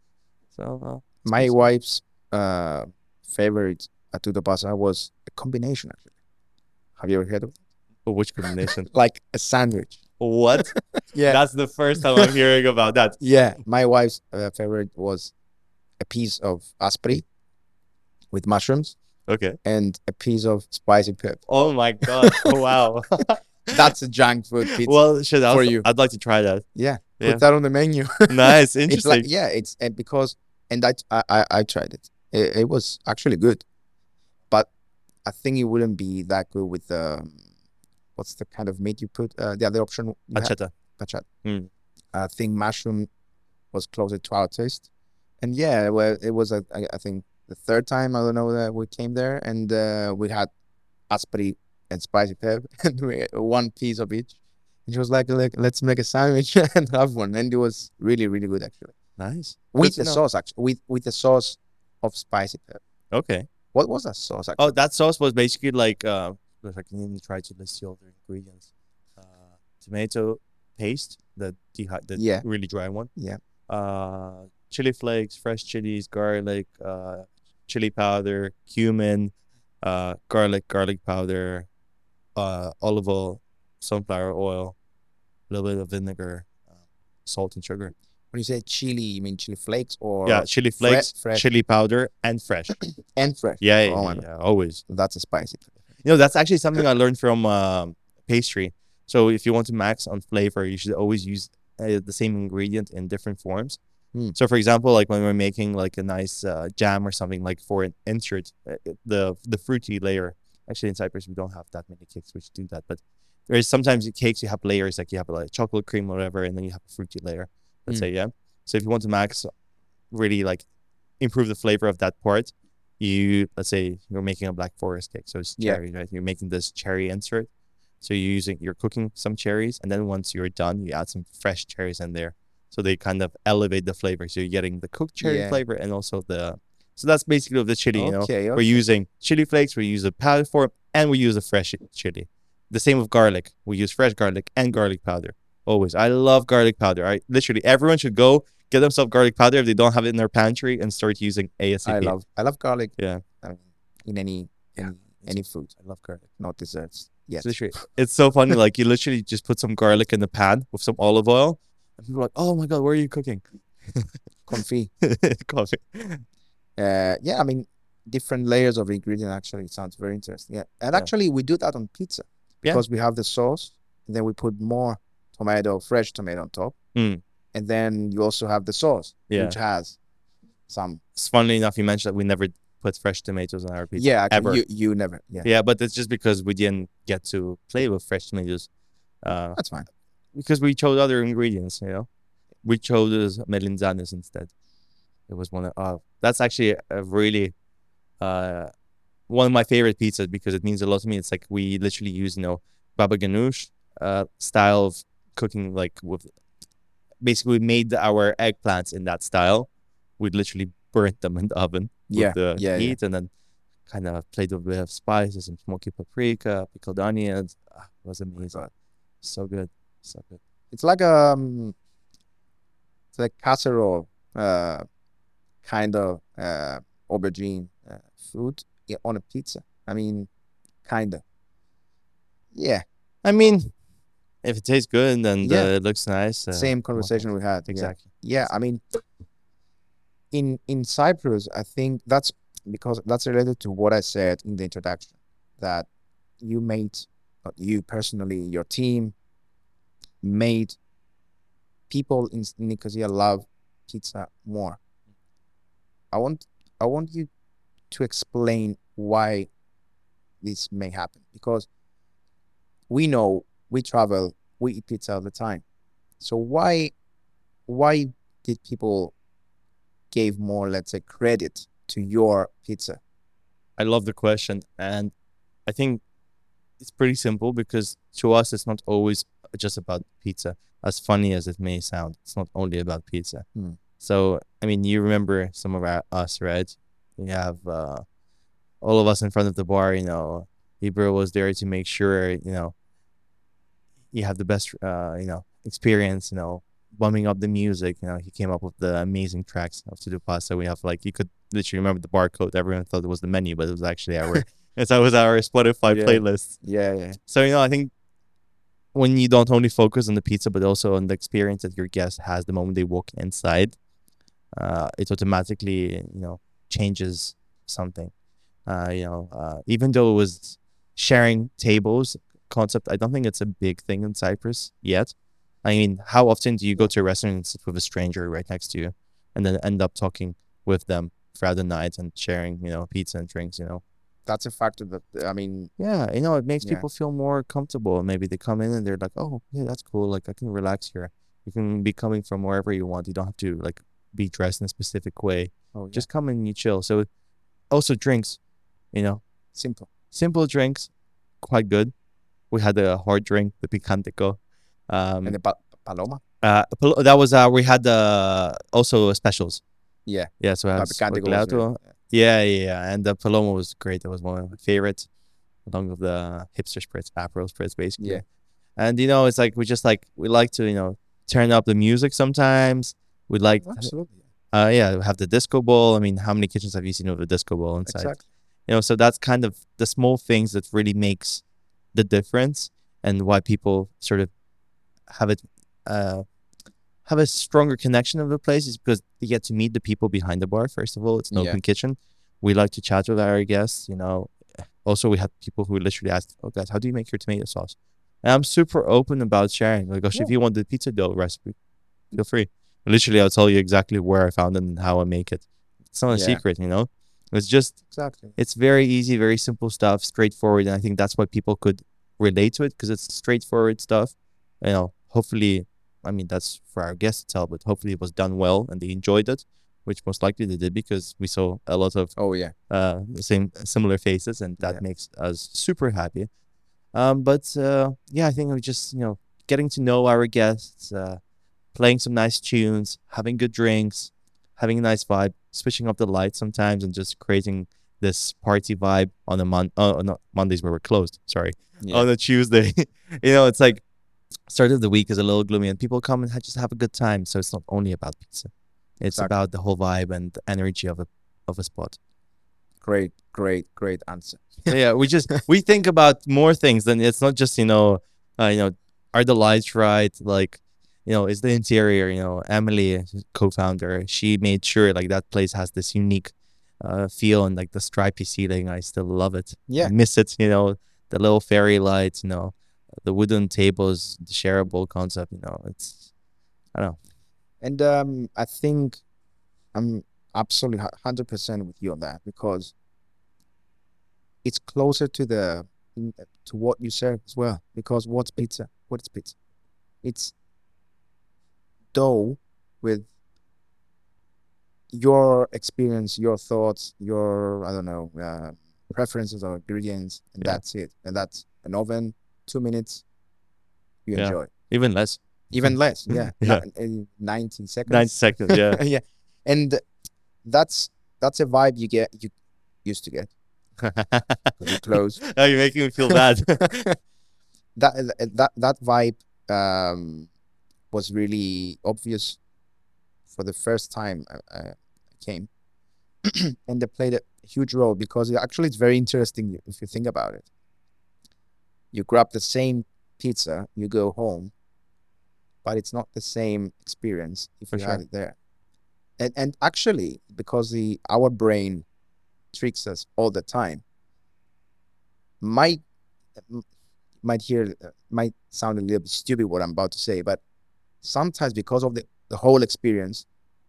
so uh, My good. wife's uh, favorite at Tutto Passa was a combination. Actually, have you ever heard of it? But which combination? [laughs] Like a sandwich. What? [laughs] Yeah. That's the first time I'm hearing about that. [laughs] Yeah, my wife's uh, favorite was a piece of aspri with mushrooms Okay. and a piece of spicy pep. Oh my god! [laughs] wow. That's a junk food pizza. well, shit. For you. I'd like to try that. yeah, yeah. put that on the menu. nice, it's interesting. like yeah, it's and because and I I I, I tried it. it. It was actually good, but I think it wouldn't be that good with um, what's the kind of meat you put? Uh, the other option? Pancetta. Pancetta. Mm. I think mushroom was closer to our taste, and yeah, well, it was a, I, I think the third time I don't know that we came there, and uh, we had aspri and spicy pep, [laughs] and we one piece of each. And she was like, like, let's make a sandwich [laughs] and have one, and it was really really good actually Nice. with the know. sauce actually with with the sauce of spicy pep. Okay. What was that sauce actually? Oh, that sauce was basically like uh, if I can even try to list the other ingredients: uh, tomato paste, the dehy- the Yeah. really dry one. Yeah. Uh, chili flakes, fresh chilies, garlic, uh, chili powder, cumin, uh, garlic, garlic powder, uh, olive oil, sunflower oil, a little bit of vinegar, uh, salt and sugar. when you say chili, you mean chili flakes or yeah, chili fre- flakes, fresh chili powder, and fresh. [coughs] and fresh? Yeah, yeah, Oh yeah, yeah, always. That's a spicy. You know, that's actually something I learned from um, pastry. So if you want to max on flavor, you should always use uh, the same ingredient in different forms. Hmm. So, for example, like when we're making like a nice uh, jam or something, like for an insert, uh, the the fruity layer. Actually, in Cyprus we don't have that many cakes which do that, but there is sometimes in cakes you have layers, like you have like chocolate cream or whatever, and then you have a fruity layer. Let's Hmm. say, yeah. So if you want to max, really like improve the flavor of that part, you let's say you're making a black forest cake, so it's Yeah. cherry, right? You're making this cherry insert. So you're using you're cooking some cherries, and then once you're done, you add some fresh cherries in there, so they kind of elevate the flavor. So you're getting the cooked cherry Yeah. flavor and also the. So that's basically the chili. You know, Okay, we're using chili flakes, we use a powder form, and we use a fresh chili. The same with garlic. We use fresh garlic and garlic powder. Always. I love garlic powder. I literally everyone should go get themselves garlic powder if they don't have it in their pantry and start using ASAP. I love I love garlic. Yeah. I mean, in any Yeah, any, any food, I love garlic. not desserts. Yes. It's literally it's so funny. Like you literally just put some garlic in the pan with some olive oil, and people are like, "Oh my god, where are you cooking?" [laughs] Confit. [laughs] Coffee. Uh, yeah, I mean, different layers of ingredient actually it sounds very interesting. Yeah, and Yeah. actually we do that on pizza Yeah. because we have the sauce, and then we put more tomato, fresh tomato on top, Mm. And then you also have the sauce, Yeah. which has some. It's funnily enough, you mentioned that we never put fresh tomatoes on our pizza. yeah, ever. you you never. Yeah, Yeah, but it's just because we didn't get to play with fresh tomatoes. Uh, that's fine. because we chose other ingredients, you know. We chose melinzanes instead. It was one of uh, that's actually a really uh one of my favorite pizzas because it means a lot to me. It's like we literally use, you know, baba ganoush uh style of cooking like with basically we made our eggplants in that style. We literally burnt them in the oven Yeah, with the yeah, yeah. heat and then kind of played with a bit of spices and smoky paprika, pickled onions. Ah, it was amazing. God. So good. So good. It's like um, it's like casserole, uh, kind of uh aubergine uh, food on a pizza. I mean, kind of. Yeah, I mean, if it tastes good and Yeah. uh, it looks nice. Uh, same conversation we had. Exactly. Yeah, I mean, in in Cyprus, I think that's because that's related to what I said in the introduction. That you made, you personally, your team made people in Nicosia love pizza more. I want I want you to explain why this may happen because we know we travel, we eat pizza all the time. So why why did people give more, let's say, credit to your pizza? I love the question, and I think it's pretty simple because to us it's not always just about pizza. As funny as it may sound, it's not only about pizza. Hmm. So I mean, you remember some of our, us, right? We have uh, all of us in front of the bar. You know, Ibra was there to make sure you know you have the best uh, you know experience. You know, bumming up the music. You know, he came up with the amazing tracks of Tutto Passa. We have like you could literally remember the barcode. Everyone thought it was the menu, but it was actually our [laughs] it's was our Spotify Yeah. playlist. Yeah, yeah. So you know, I think when you don't only focus on the pizza, but also on the experience that your guest has the moment they walk inside, uh, it automatically you know changes something. Uh, you know, uh, even though it was sharing tables concept, I don't think it's a big thing in Cyprus yet. I mean, how often do you go to a restaurant and sit with a stranger right next to you, and then end up talking with them throughout the night and sharing, you know, pizza and drinks, you know? That's a factor that I mean, Yeah, you know, it makes Yeah. people feel more comfortable. Maybe they come in and they're like, "Oh, yeah, that's cool. Like I can relax here. You can be coming from wherever you want. You don't have to like be dressed in a specific way. oh, just Just come and you chill." So, also drinks, you know, simple. simple drinks, quite good. We had a hard drink, the picantico. Um, And the pa- paloma, uh, that was uh, we had uh also specials. Yeah. Yeah, so we La had picante was Squiglato. Yeah, yeah, yeah. And the Paloma was great. That was one of my favorites, along with the hipster spritz, Aperol spritz, basically. Yeah. And you know, it's like we just like we like to you know turn up the music sometimes. We like, absolutely. uh, yeah, we have the disco ball. I mean, how many kitchens have you seen with a disco ball inside? Exactly. You know, so that's kind of the small things that really makes the difference, and why people sort of have it. Uh, have a stronger connection of the place is because you get to meet the people behind the bar. First of all, it's an Yeah. open kitchen. We like to chat with our guests. You know, also we have people who literally ask, "Oh, guys, how do you make your tomato sauce?" And I'm super open about sharing. Like, gosh, if you want the pizza dough recipe, feel free. Literally, I'll tell you exactly where I found it and how I make it. It's not a Yeah. secret, you know. It's just Exactly. it's very easy, very simple stuff, straightforward, and I think that's why people could relate to it because it's straightforward stuff. You know, hopefully, I mean that's for our guests to tell, but hopefully it was done well and they enjoyed it, which most likely they did because we saw a lot of Oh yeah. uh same similar faces, and that Yeah. makes us super happy. Um, but uh, yeah, I think we just you know getting to know our guests, uh, playing some nice tunes, having good drinks, having a nice vibe, switching up the lights sometimes, and just creating this party vibe on a mon oh not Mondays where we're closed. Sorry, Yeah. on a Tuesday. [laughs] you know, it's like start of the week is a little gloomy, and people come and just have a good time. So it's not only about pizza; it's Exactly. about the whole vibe and the energy of a of a spot. Great, great, great answer. [laughs] yeah, we just [laughs] we think about more things than it's not just you know, uh, you know, are the lights right? Like, you know, it's the interior? You know, Emily, co-founder, she made sure like that place has this unique uh, feel and like the stripy ceiling. I still love it. Yeah. I miss it. You know, the little fairy lights. You know, the wooden tables, the shareable concept. You know, it's I don't know. And um, I think I'm absolutely hundred percent with you on that because it's closer to the to what you serve as well. Because what's pizza? What is pizza? It's dough with your experience, your thoughts, your I don't know uh, preferences or ingredients, and Yeah. that's it. And that's an oven, two minutes. You Yeah. enjoy. Even less. Even [laughs] less, yeah. Yeah. Ni- in Ninety seconds. Nine seconds. Yeah. [laughs] yeah, and that's that's a vibe you get you used to get. [laughs] you close. oh, you're making me feel bad. that that that vibe um, was really obvious for the first time I, I came, [clears throat] and they played a huge role because it, actually it's very interesting if you think about it. You grab the same pizza, you go home, but it's not the same experience if For you had it there. And and actually, because the our brain tricks us all the time, might might hear might sound a little bit stupid what I'm about to say, but sometimes because of the, the whole experience,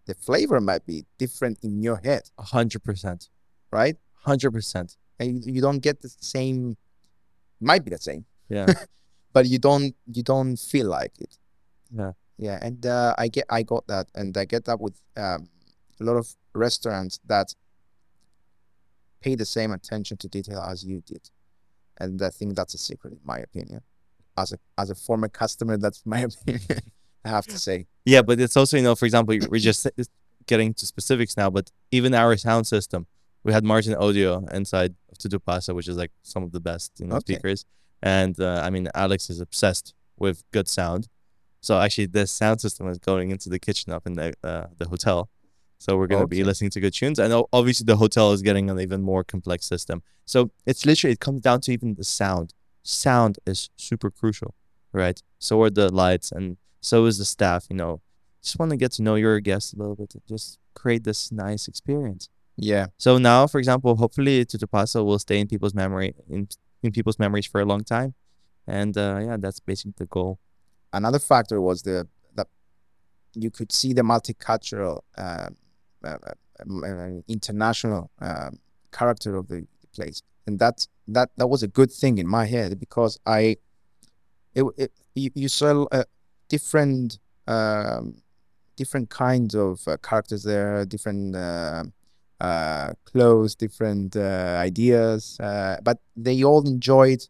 the flavor might be different in your head, A hundred percent. right? Hundred percent. And you, you don't get the same. Might be the same, Yeah. [laughs] but you don't you don't feel like it. Yeah. Yeah, and uh, I get I got that, and I get that with um, a lot of restaurants that pay the same attention to detail as you did, and I think that's a secret, in my opinion. As a as a former customer, that's my [laughs] opinion. I have to say. Yeah, but it's also you know, for example, we're just getting to specifics now, but even our sound system, we had Martin Audio inside of Tutto Passa, which is like some of the best you know Okay. speakers, and uh, I mean Alex is obsessed with good sound, so actually this sound system is going into the kitchen up in the uh, the hotel. So we're gonna be listening to good tunes, and obviously the hotel is getting an even more complex system. So it's literally it comes down to even the sound. Sound is super crucial, right? So are the lights, and so is the staff. You know, just want to get to know your guests a little bit to just create this nice experience. Yeah, So now, for example, hopefully Tutto Passa will stay in people's memory in in people's memories for a long time, and uh, yeah, that's basically the goal. another factor was the that you could see the multicultural, um, uh, uh, um, uh, international um, character of the place, and that that that was a good thing in my head because I, it, it you, you saw uh, different um, different kinds of uh, characters there, different. Uh, uh, clothes, different uh, ideas, uh, but they all enjoyed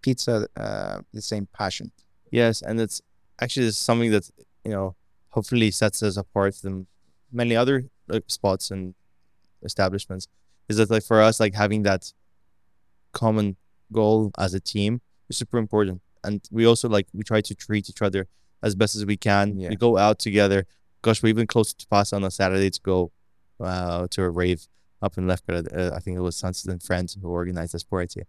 pizza, the same passion. Yes, and it's actually something that you know hopefully sets us apart from many other like, spots and establishments. Is that like for us, like having that common goal as a team is super important, and we also like we try to treat each other as best as we can. Yeah. We go out together. Gosh, we even close to pass on a Saturday to go uh, to a rave up in Lefkara. Uh, I think it was Sunset and Friends who organized this party.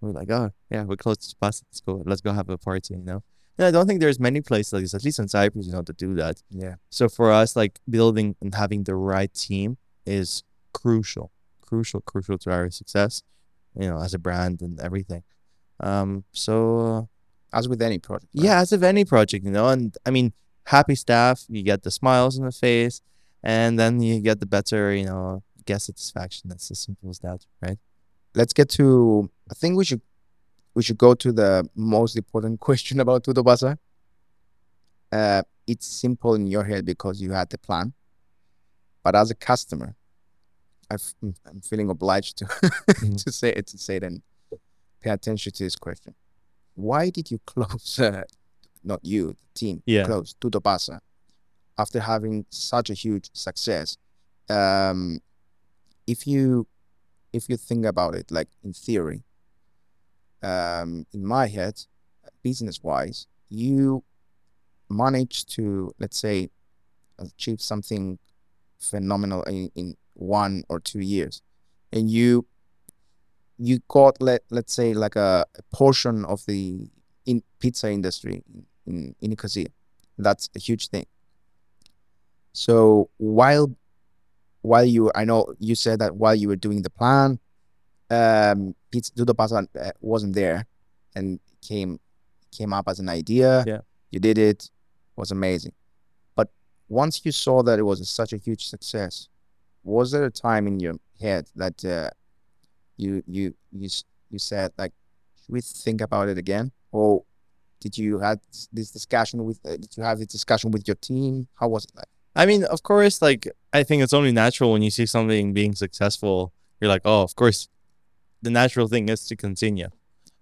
We are like, oh yeah, we're close to pass. Let's go. Let's go have a party. You know. Yeah, I don't think there's many places like this, at least in Cyprus, you know, to do that. Yeah. So for us, like building and having the right team is crucial, crucial, crucial to our success, you know, as a brand and everything. Um, so uh, as with any project. right? yeah, as of any project, you know, and I mean, happy staff, you get the smiles on the face, and then you get the better, you know, guest satisfaction. That's as simple as that, right? Let's get to. I think we should we should go to the most important [laughs] question about Tutto Passa. Uh, it's simple in your head because you had the plan, but as a customer, I've, I'm feeling obliged to [laughs] Mhm. to say it to say then. Pay attention to this question. Why did you [laughs] close? Uh, not you, the team. Yeah. Close Tutto Passa after having such a huge success. Um, if you if you think about it like in theory um, in my head business wise you manage to let's say achieve something phenomenal in, in one or two years and you you got let let's say like a, a portion of the in pizza industry in in, Nicosia. that's a huge thing so while while you I know you said that while you were doing the plan, um Pizza Tutto Passa uh, wasn't there and came came up as an idea. Yeah. You did it, was amazing. But once you saw that it was such a huge success, was there a time in your head that uh, you you you you said like should we think about it again or did you had this discussion with uh, did you have this discussion with your team how was it like I mean, of course, like I think it's only natural when you see something being successful, you're like, oh, of course, the natural thing is to continue.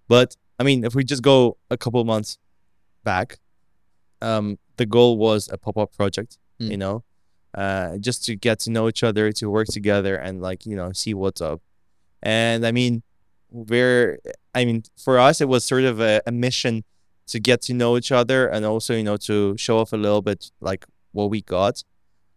But I mean, if we just go a couple months back, um, the goal was a pop up project, Mm. you know, uh, just to get to know each other, to work together, and like you know, see what's up. And I mean, we're, I mean, for us, it was sort of a, a mission to get to know each other and also, you know, to show off a little bit like what we got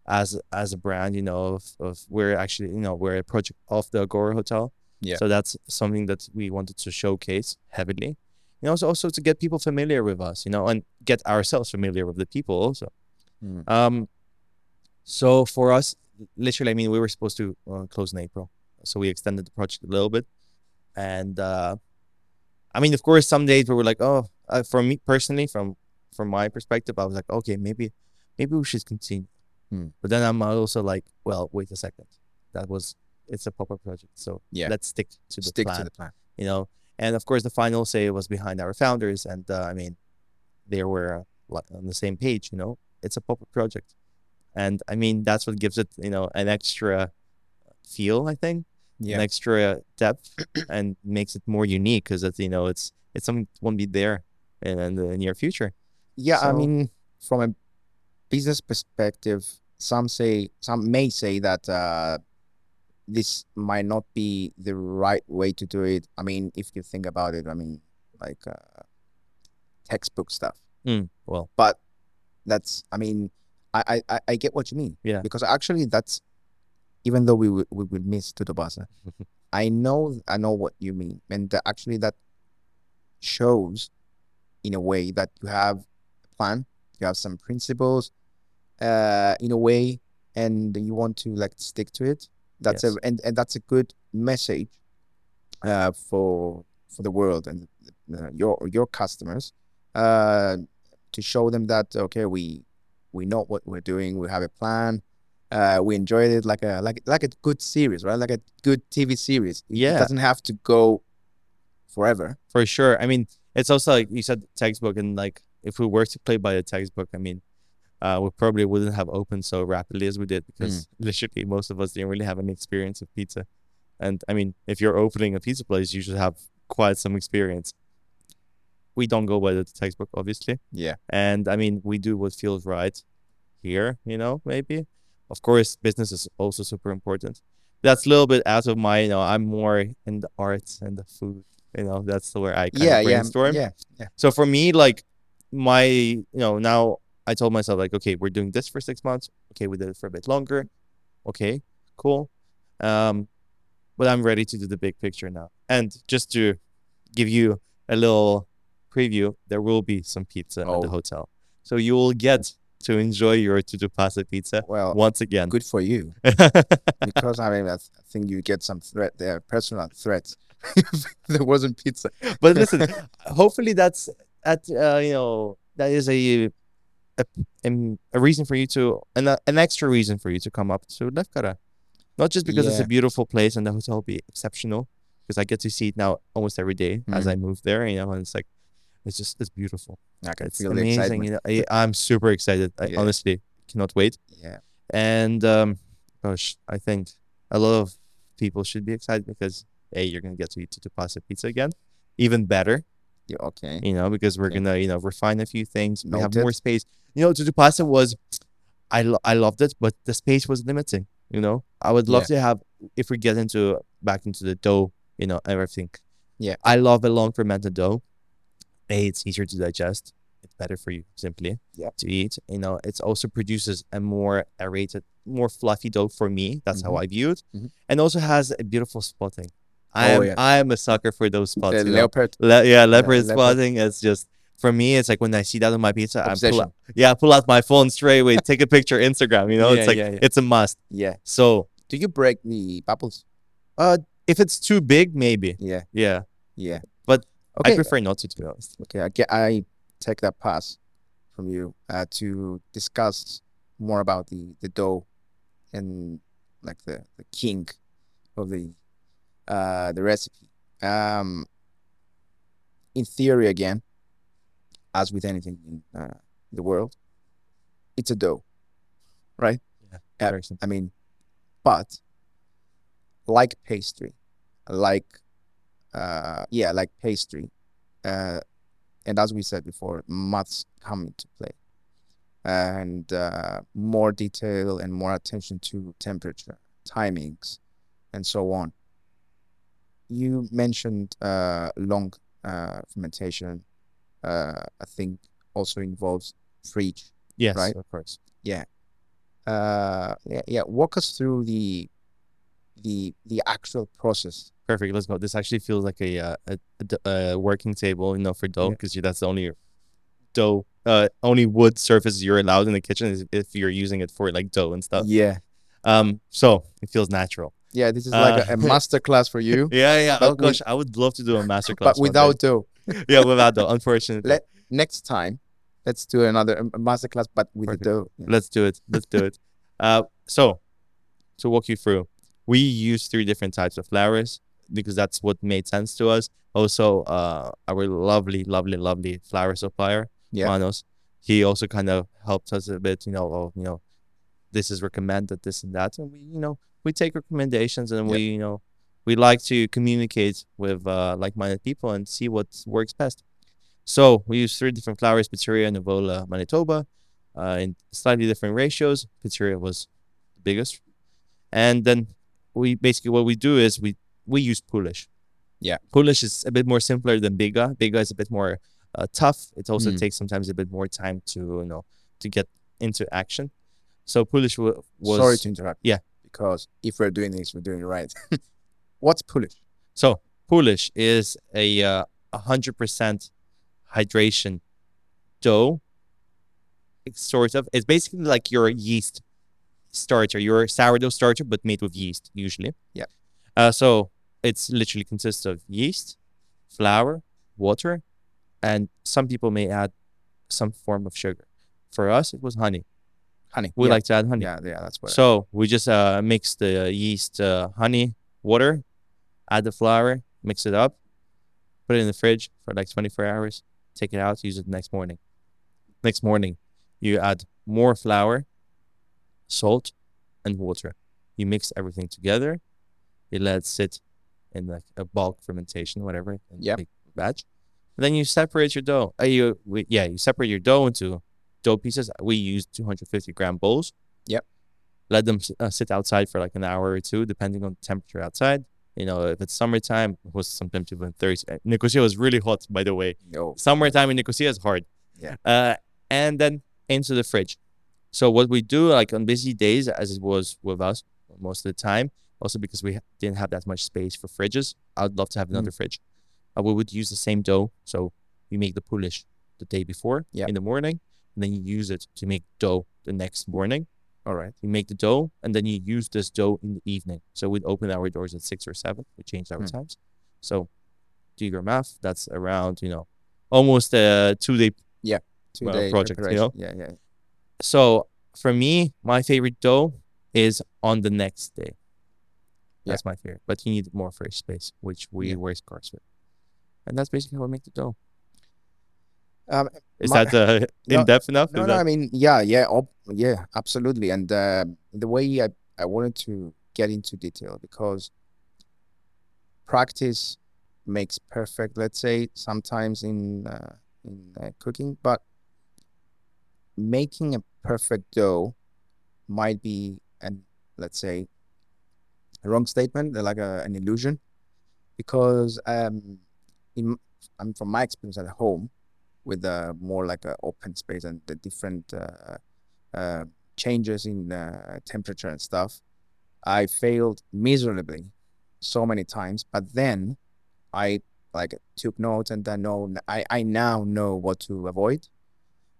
as as a brand, you know, of, of we're actually, you know, we're a project of the Agora Hotel. Yeah. So that's something that we wanted to showcase heavily. You know, also, also to get people familiar with us, you know, and get ourselves familiar with the people also. Mm. Um, so for us, literally, I mean, we were supposed to uh, close in April, so we extended the project a little bit, and uh, I mean, of course, some days we were like, oh, uh, for me personally, from from my perspective, I was like, okay, maybe maybe we should continue. Hmm. But then I'm also like, well, wait a second, that was it's a proper project, so Yeah. let's stick to the Stick plan to the plan. you know. And of course, the final say was behind our founders, and uh, I mean, they were uh, on the same page. You know, it's a proper project, and I mean that's what gives it, you know, an extra feel. I think Yeah. an extra depth, and makes it more unique because it's you know it's it's something that won't be there in, in the near future. Yeah, I mean, from a business perspective, some say some may say that uh, this might not be the right way to do it. I mean, if you think about it, I mean, like uh, textbook stuff. Mm, well, But that's, I mean, I I, I- I get what you mean. Yeah. Because actually, that's even though we would we would miss Tutto Passa, [laughs] I know I know what you mean, and that actually that shows in a way that you have a plan, you have some principles, uh, in a way, and you want to like stick to it. That's Yes. a and, and that's a good message, uh, for for the world and uh, your your customers, uh, to show them that okay we we know what we're doing, we have a plan. Uh, we enjoyed it like a like like a good series, right? Like a good TV series. It- Yeah. it doesn't have to go forever. for sure. I mean, it's also like you said, textbook, and like if we were to play by the textbook, I mean, uh, we probably wouldn't have opened so rapidly as we did because literally most of us didn't really have any experience of pizza. And I mean, if you're opening a pizza place, you should have quite some experience. We don't go by the textbook, obviously. Yeah. And I mean, we do what feels right here, you know, maybe. Of course, business is also super important. That's a little bit out of my, you know, I'm more in the arts and the food, you know, that's where I kind yeah, of yeah, brainstorm. yeah, yeah. So for me, like my, you know, now I told myself like, okay, we're doing this for six months. Okay, we did it for a bit longer. Okay, cool. Um, but I'm ready to do the big picture now. And just to give you a little preview, there will be some pizza at the Oh. hotel, so you will get to enjoy your Tutto Passa pizza Well, once again. good for you [laughs] because I mean I, think you get some threat there, personal threats. [laughs] there wasn't pizza. but listen, [laughs] hopefully that's at uh, you know that is a a, a reason for you to an, an extra reason for you to come up to Lefkara. Not just because it's a beautiful place and the hotel will be exceptional, because I get to see it now almost every day as Mhm. I move there. You know, and it's like it's just it's beautiful. I can It's feel the amazing. excitement. You know, I, I'm super excited. I Yeah. honestly cannot wait. Yeah, And um, gosh, I think a lot of people should be excited because hey, you're gonna get to eat Tutto Passa pizza again, even better yeah, okay. you know, because we're Okay. gonna, you know, refine a few things. We have more space. You know, pasta was, I lo- I loved it, but the space was limiting. You know, I would love to have if we get into back into the dough, you know, everything. Yeah. I love a long fermented dough. A, it's easier to digest. It's better for you simply Yeah. to eat. You know, it also produces a more aerated, more fluffy dough for me. That's how Mhm. I view it, Mhm. and also has a beautiful spotting. I Oh, am yeah. I am a sucker for those spots. The leopard. Le- yeah, leopard leopard. spotting. is just for me. It's like when I see that on my pizza, I pull out, yeah, I pull out my phone straight away, take a picture, Instagram. You know, Yeah, it's like yeah, yeah. it's a must. Yeah. So Do you break the bubbles? uh, if it's too big, maybe. Yeah, Yeah, yeah. Okay, I prefer not to, to be honest. okay. I get. I take that pass from you uh, to discuss more about the the dough and like the the king of the uh the recipe. Um, in theory, again, as with anything in uh, the world, it's a dough, right? Uh, I mean, but like pastry, like uh, yeah, like pastry, uh, and as we said before, maths come into play, and uh, more detail and more attention to temperature, timings, and so on. You mentioned uh, long uh, fermentation. Uh, I think also involves fridge Yes, right? of course. uh yeah, yeah walk us through the the the actual process Perfect. Let's go. This actually feels like a uh, a, a working table, you know, for dough Yeah. because that's the only dough, uh, only wood surface you're allowed in the kitchen is if you're using it for like dough and stuff. yeah Um, so it feels natural. Yeah, this is like a, a Uh, [laughs] master class for you, [laughs] Yeah, yeah. Oh gosh, I would love to do a [laughs] masterclass. but without dough. yeah, without dough. Unfortunately, Let next time. Let's do another um, master class, but with Perfect. dough. Yeah. let's do it. Let's do it. Uh, so to walk you through, we use three different types of flours because that's what made sense to us. Also, uh, our lovely, lovely, lovely flour supplier, Yeah. Manos, he also kind of helped us a bit. You know, oh, you know, this is recommended, this and that, and we, you know, we take recommendations and Yeah. we, you know, we like to communicate with uh, like-minded people and see what works best. So we use three different flours: Pizzeria, Nuvola, Manitoba, uh, in slightly different ratios. Pizzeria was the biggest, and then we basically what we do is we we use Poolish. Yeah. Poolish is a bit more simpler than Biga. Biga is a bit more uh, tough. It also Mm. takes sometimes a bit more time to you know to get into action. So Poolish wa- was Sorry to interrupt. Yeah. Because if we're doing this, we're doing it right. [laughs] What's Poolish? So Poolish is a uh, a hundred percent hydration dough. It's sort of. It's basically like your yeast starter, your sourdough starter, but made with yeast usually. Yeah. Uh, so it's literally consists of yeast, flour, water, and some people may add some form of sugar. For us, it was honey. Honey. We yeah. like to add honey. Yeah, yeah, that's what. So we just uh, mix the yeast, uh, honey, water, add the flour, mix it up, put it in the fridge for like 24 hours, take it out, use it the next morning. Next morning, you add more flour, salt, and water. You mix everything together. You let it sit in like a bulk fermentation, whatever, big batch. And then you separate your dough. Uh, you, we, yeah, you separate your dough into dough pieces. We use 250 gram bowls Yep. let them uh, sit outside for like an hour or two, depending on the temperature outside. You know, if it's summertime, it was sometimes even 30. uh, Nicosia was really hot, by the way. no. Summertime in Nicosia is hard. Yeah. Uh, and then into the fridge. So what we do, like on busy days, as it was with us most of the time, also because we didn't have that much space for fridges, I'd love to have another fridge. Uh, we would use the same dough. So you make the Poolish the day before Yeah. in the morning, and then you use it to make dough the next morning All right. you make the dough and then you use this dough in the evening. So we'd open our doors at six or seven. We changed our Hmm. times. So do your math. That's around, you know, almost a two day. Two Well, day project, you know? Yeah, yeah. So for me, my favorite dough is on the next day. Yeah. That's my fear. But you need more fridge space, which we Yeah. were scarce with. And that's basically how we make the dough. Um, Is My- that uh, [laughs] [laughs] No, in depth enough? No, Is no. that- I mean, yeah, yeah, ob- yeah, absolutely. And uh, the way I, I wanted to get into detail because practice makes perfect. Let's say sometimes in uh, in uh, cooking, but making a perfect dough might be an let's say a wrong statement, uh, like a, an illusion, because um, in I'm from my experience at home with uh, more like a open space and the different uh, uh, changes in uh, temperature and stuff, I failed miserably so many times. But then I like took notes and I know I, I now know what to avoid.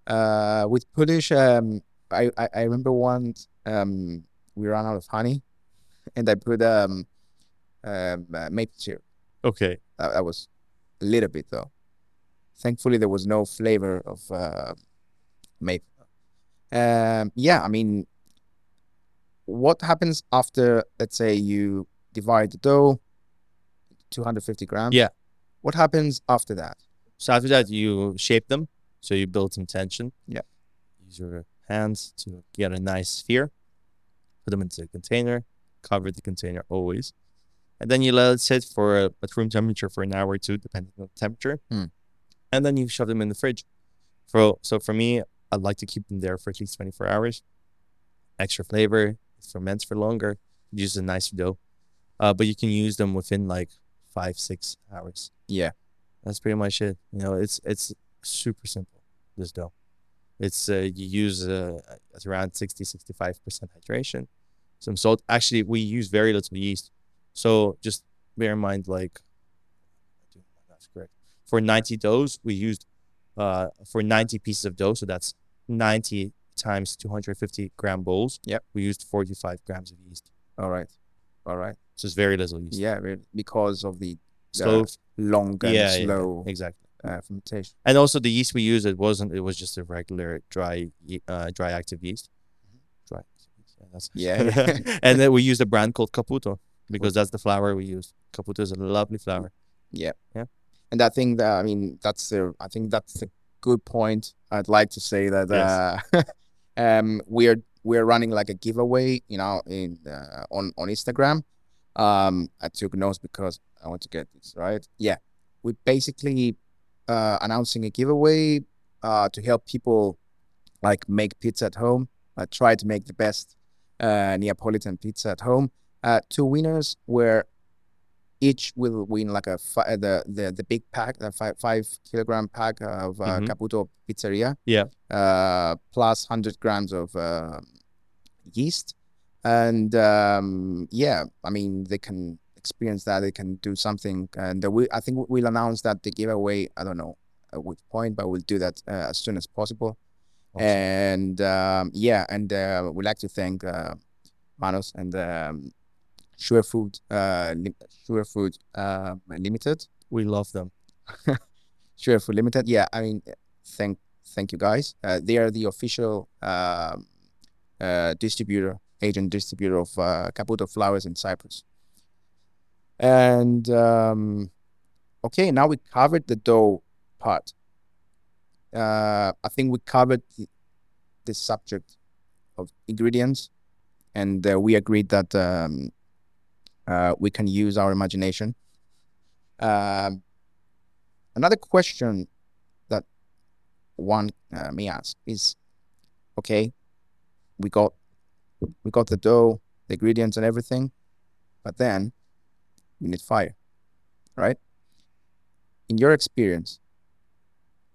Uh, with Poolish, um, I, I, I remember once um, we ran out of honey and I put um, um, uh, maple syrup. okay. That, that was a little bit though. Thankfully, there was no flavor of uh, maple. Um, yeah, I mean, what happens after, let's say, you divide the dough, 250 grams? Yeah. What happens after that? So after that, you shape them. So you build some tension. Yeah. Use your hands to get a nice sphere. Put them into a container. Cover the container always. And then you let it sit for uh, at room temperature for an hour or two, depending on the temperature. Hmm. And then you shove them in the fridge. For so for me, I'd like to keep them there for at least 24 hours. Extra flavor, it ferments for longer. Use a nice dough. Uh, but you can use them within like five, six hours. Yeah. That's pretty much it. You know, it's it's super simple. This dough, it's uh, you use uh, it's around 60, 65 percent hydration, some salt. Actually, we use very little yeast, so just bear in mind like, that's correct. For ninety doughs, we used uh for ninety pieces of dough, so that's ninety times two hundred fifty gram bowls. Yep. We used forty five grams of yeast. All right. All right. So it's very little yeast. Yeah, because of the Slow. long and yeah, yeah, slow exactly. uh, fermentation. And also the yeast we used, it wasn't. It was just a regular dry, uh, dry active yeast. Yeah, that's Yeah. [laughs] and then we used a brand called Caputo because that's the flour we use. Caputo is a lovely flour. Yeah. Yeah. And I think that I mean that's the I think that's a good point. I'd like to say that uh [laughs] um we're we're running like a giveaway, you know, in uh, on on Instagram. Um I took notes because I want to get this right. Yeah. We're basically uh announcing a giveaway uh to help people like make pizza at home. Uh, try to make the best uh Neapolitan pizza at home. Uh two winners were each will win like a fi- the the the big pack, the five five kilogram pack of uh, Mhm. Caputo Pizzeria. Yeah. Uh, plus hundred grams of uh, yeast, and um, yeah, I mean they can experience that. They can do something, and uh, we I think we'll announce that the giveaway. I don't know at which point, but we'll do that uh, as soon as possible. Awesome. And um, yeah, and uh, we'd like to thank uh, Manos and um, Sure Food, uh, Sure Food uh, Limited, We love them. [laughs] Sure Food Limited. Yeah, I mean, thank thank you guys. Uh, they are the official um uh, distributor, agent distributor of uh, Caputo flours in Cyprus. And um, okay, now we covered the dough part. Uh, I think we covered the, subject of ingredients, and uh, we agreed that um, uh, we can use our imagination. Um, another question that one uh, may ask is, okay, we got we got the dough, the ingredients, and everything, but then we need fire, right? In your experience,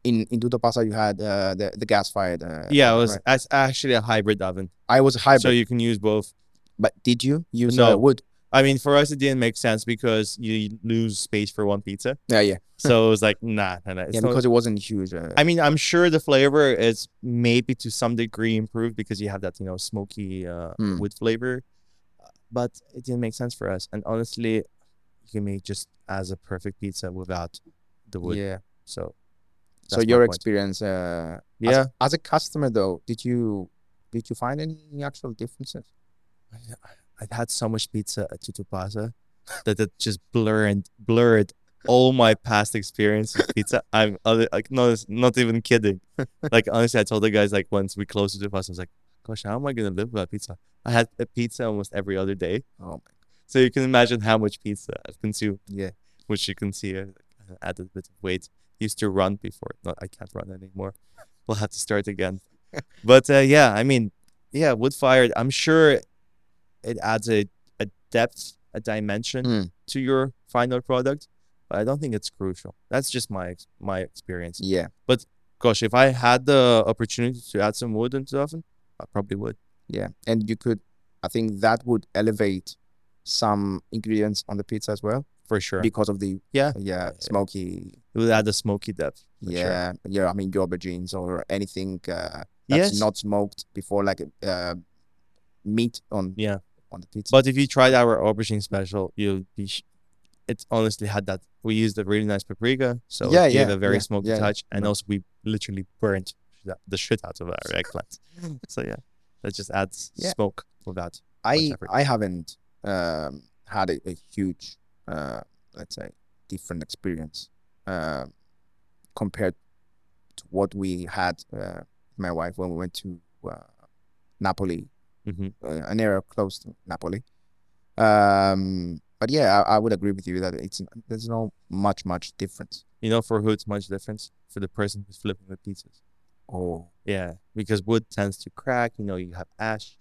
in in Tutto Passa, you had uh, the the gas fired. Uh, Yeah, it was right? actually a hybrid oven, I was a hybrid, so you can use both. but did you use uh, No. wood? I mean, for us, it didn't make sense because you lose space for one pizza. Yeah, yeah, [laughs] So it was like, nah, nah, nah. Yeah. not- Because it wasn't huge. Uh, I mean, I'm sure the flavor is maybe to some degree improved because you have that, you know, smoky uh, Hmm. wood flavor, but it didn't make sense for us. And honestly, you can make just as a perfect pizza without the wood. yeah. So that's my your experience, uh, as- Yeah. as, a customer though, did you did you find any actual differences? I've had so much pizza at Tutto Passa that it just blurred blurred all my past experience with pizza. I'm other- like no, not even kidding. [laughs] Like honestly, I told the guys like once we closed Tutto Passa, I was like, "Gosh, how am I gonna live without pizza?" I had a pizza almost every other day, Oh my, so you can imagine how much pizza I've consumed. yeah, Which you can see, I added a bit of weight. Used to run before, not I can't run anymore. [laughs] We'll have to start again. [laughs] but uh, yeah, I mean, yeah, wood fired. I'm sure it adds a, a depth, a dimension Mm. to your final product, but I don't think it's crucial. That's just my my experience. yeah, But Gosh, if I had the opportunity to add some wood into the oven, I probably would. yeah. And you could, I think that would elevate some ingredients on the pizza as well For sure. because of the Yeah. yeah smoky It would add a smoky depth. for sure. yeah yeah. I mean your aubergines or anything uh, that's Yes. not smoked before like uh, meat on Yeah. on the pizza. But if you tried our aubergine special, you'll be. Sh- it honestly had that. We used a really nice paprika, so Yeah, it gave yeah, a very yeah, smoky yeah, yeah. touch, and also we literally burnt the shit out of our [laughs] eggplant. so yeah, that just adds Yeah. smoke without. I. I haven't um, had a, a huge uh, let's say different experience uh, compared to what we had uh, my wife when we went to uh, Napoli, hmm uh, an area close to Napoli. Um, but yeah, I, I would agree with you that it's there's no much much difference. You know, for who it's much difference for the person who's flipping the pizzas. Oh Yeah, because wood tends to crack. You know, you have ash.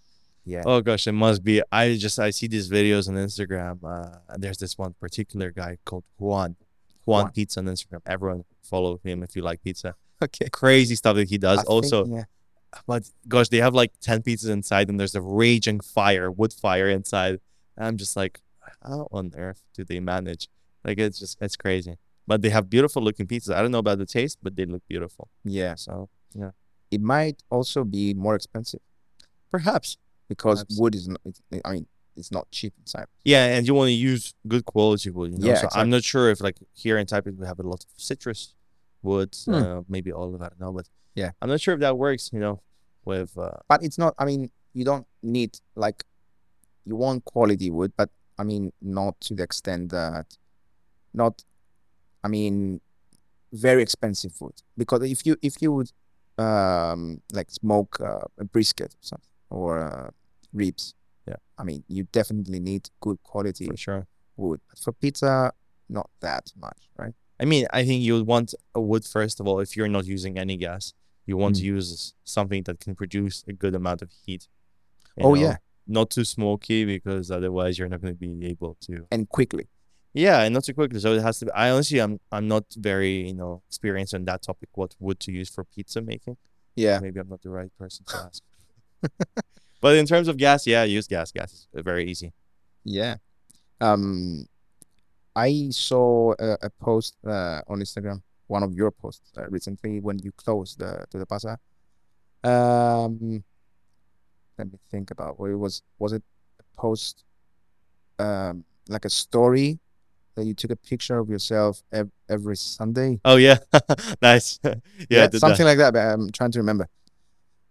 Yeah, Oh gosh, it must be. I just I see these videos on Instagram. Uh, and there's this one particular guy called Juan. Juan, Juan. Pizza on Instagram. Everyone follow him if you like pizza. [laughs] okay. Crazy stuff that he does. I think, also, yeah. but gosh, they have like 10 pizzas inside and there's a raging fire, wood fire inside. And I'm just like, how on earth do they manage? Like, it's just, it's crazy. But they have beautiful looking pizzas. I don't know about the taste, but they look beautiful. yeah, So, yeah. it might also be more expensive perhaps. Because Perhaps. wood is not. It's, I mean, it's not cheap in Cyprus. Yeah, and you want to use good quality wood. You know? Yeah, so exactly. I'm not sure if like here in Taipei we have a lot of citrus woods, Hmm. uh, maybe all of that. No, but Yeah. I'm not sure if that works. You know, with uh, But it's not. I mean, you don't need like you want quality wood, but I mean, not to the extent that not. I mean, very expensive wood because if you if you would um like smoke uh, a brisket or something or uh, ribs, Yeah. I mean, you definitely need good quality for sure. wood. But for pizza, not that much, right? I mean, I think you would want a wood first of all if you're not using any gas. You want to Mm. use something that can produce a good amount of heat. Oh know? yeah, not too smoky because otherwise you're not going to be able to. and quickly. Yeah, and not too quickly. So it has to. Be, I honestly, I'm I'm not very you know experienced on that topic. What wood to use for pizza making? Yeah. Maybe I'm not the right person to ask. [laughs] but in terms of gas, yeah, use gas. Gas is uh, very easy. Yeah. Um, I saw a, a post uh, on Instagram, one of your posts uh, recently when you closed the Tutto Passa. Um, let me think about what it was. Was it a post, um, like a story that you took a picture of yourself ev- every Sunday? Oh yeah, [laughs] nice. [laughs] yeah, I did that. something like that. But I'm trying to remember.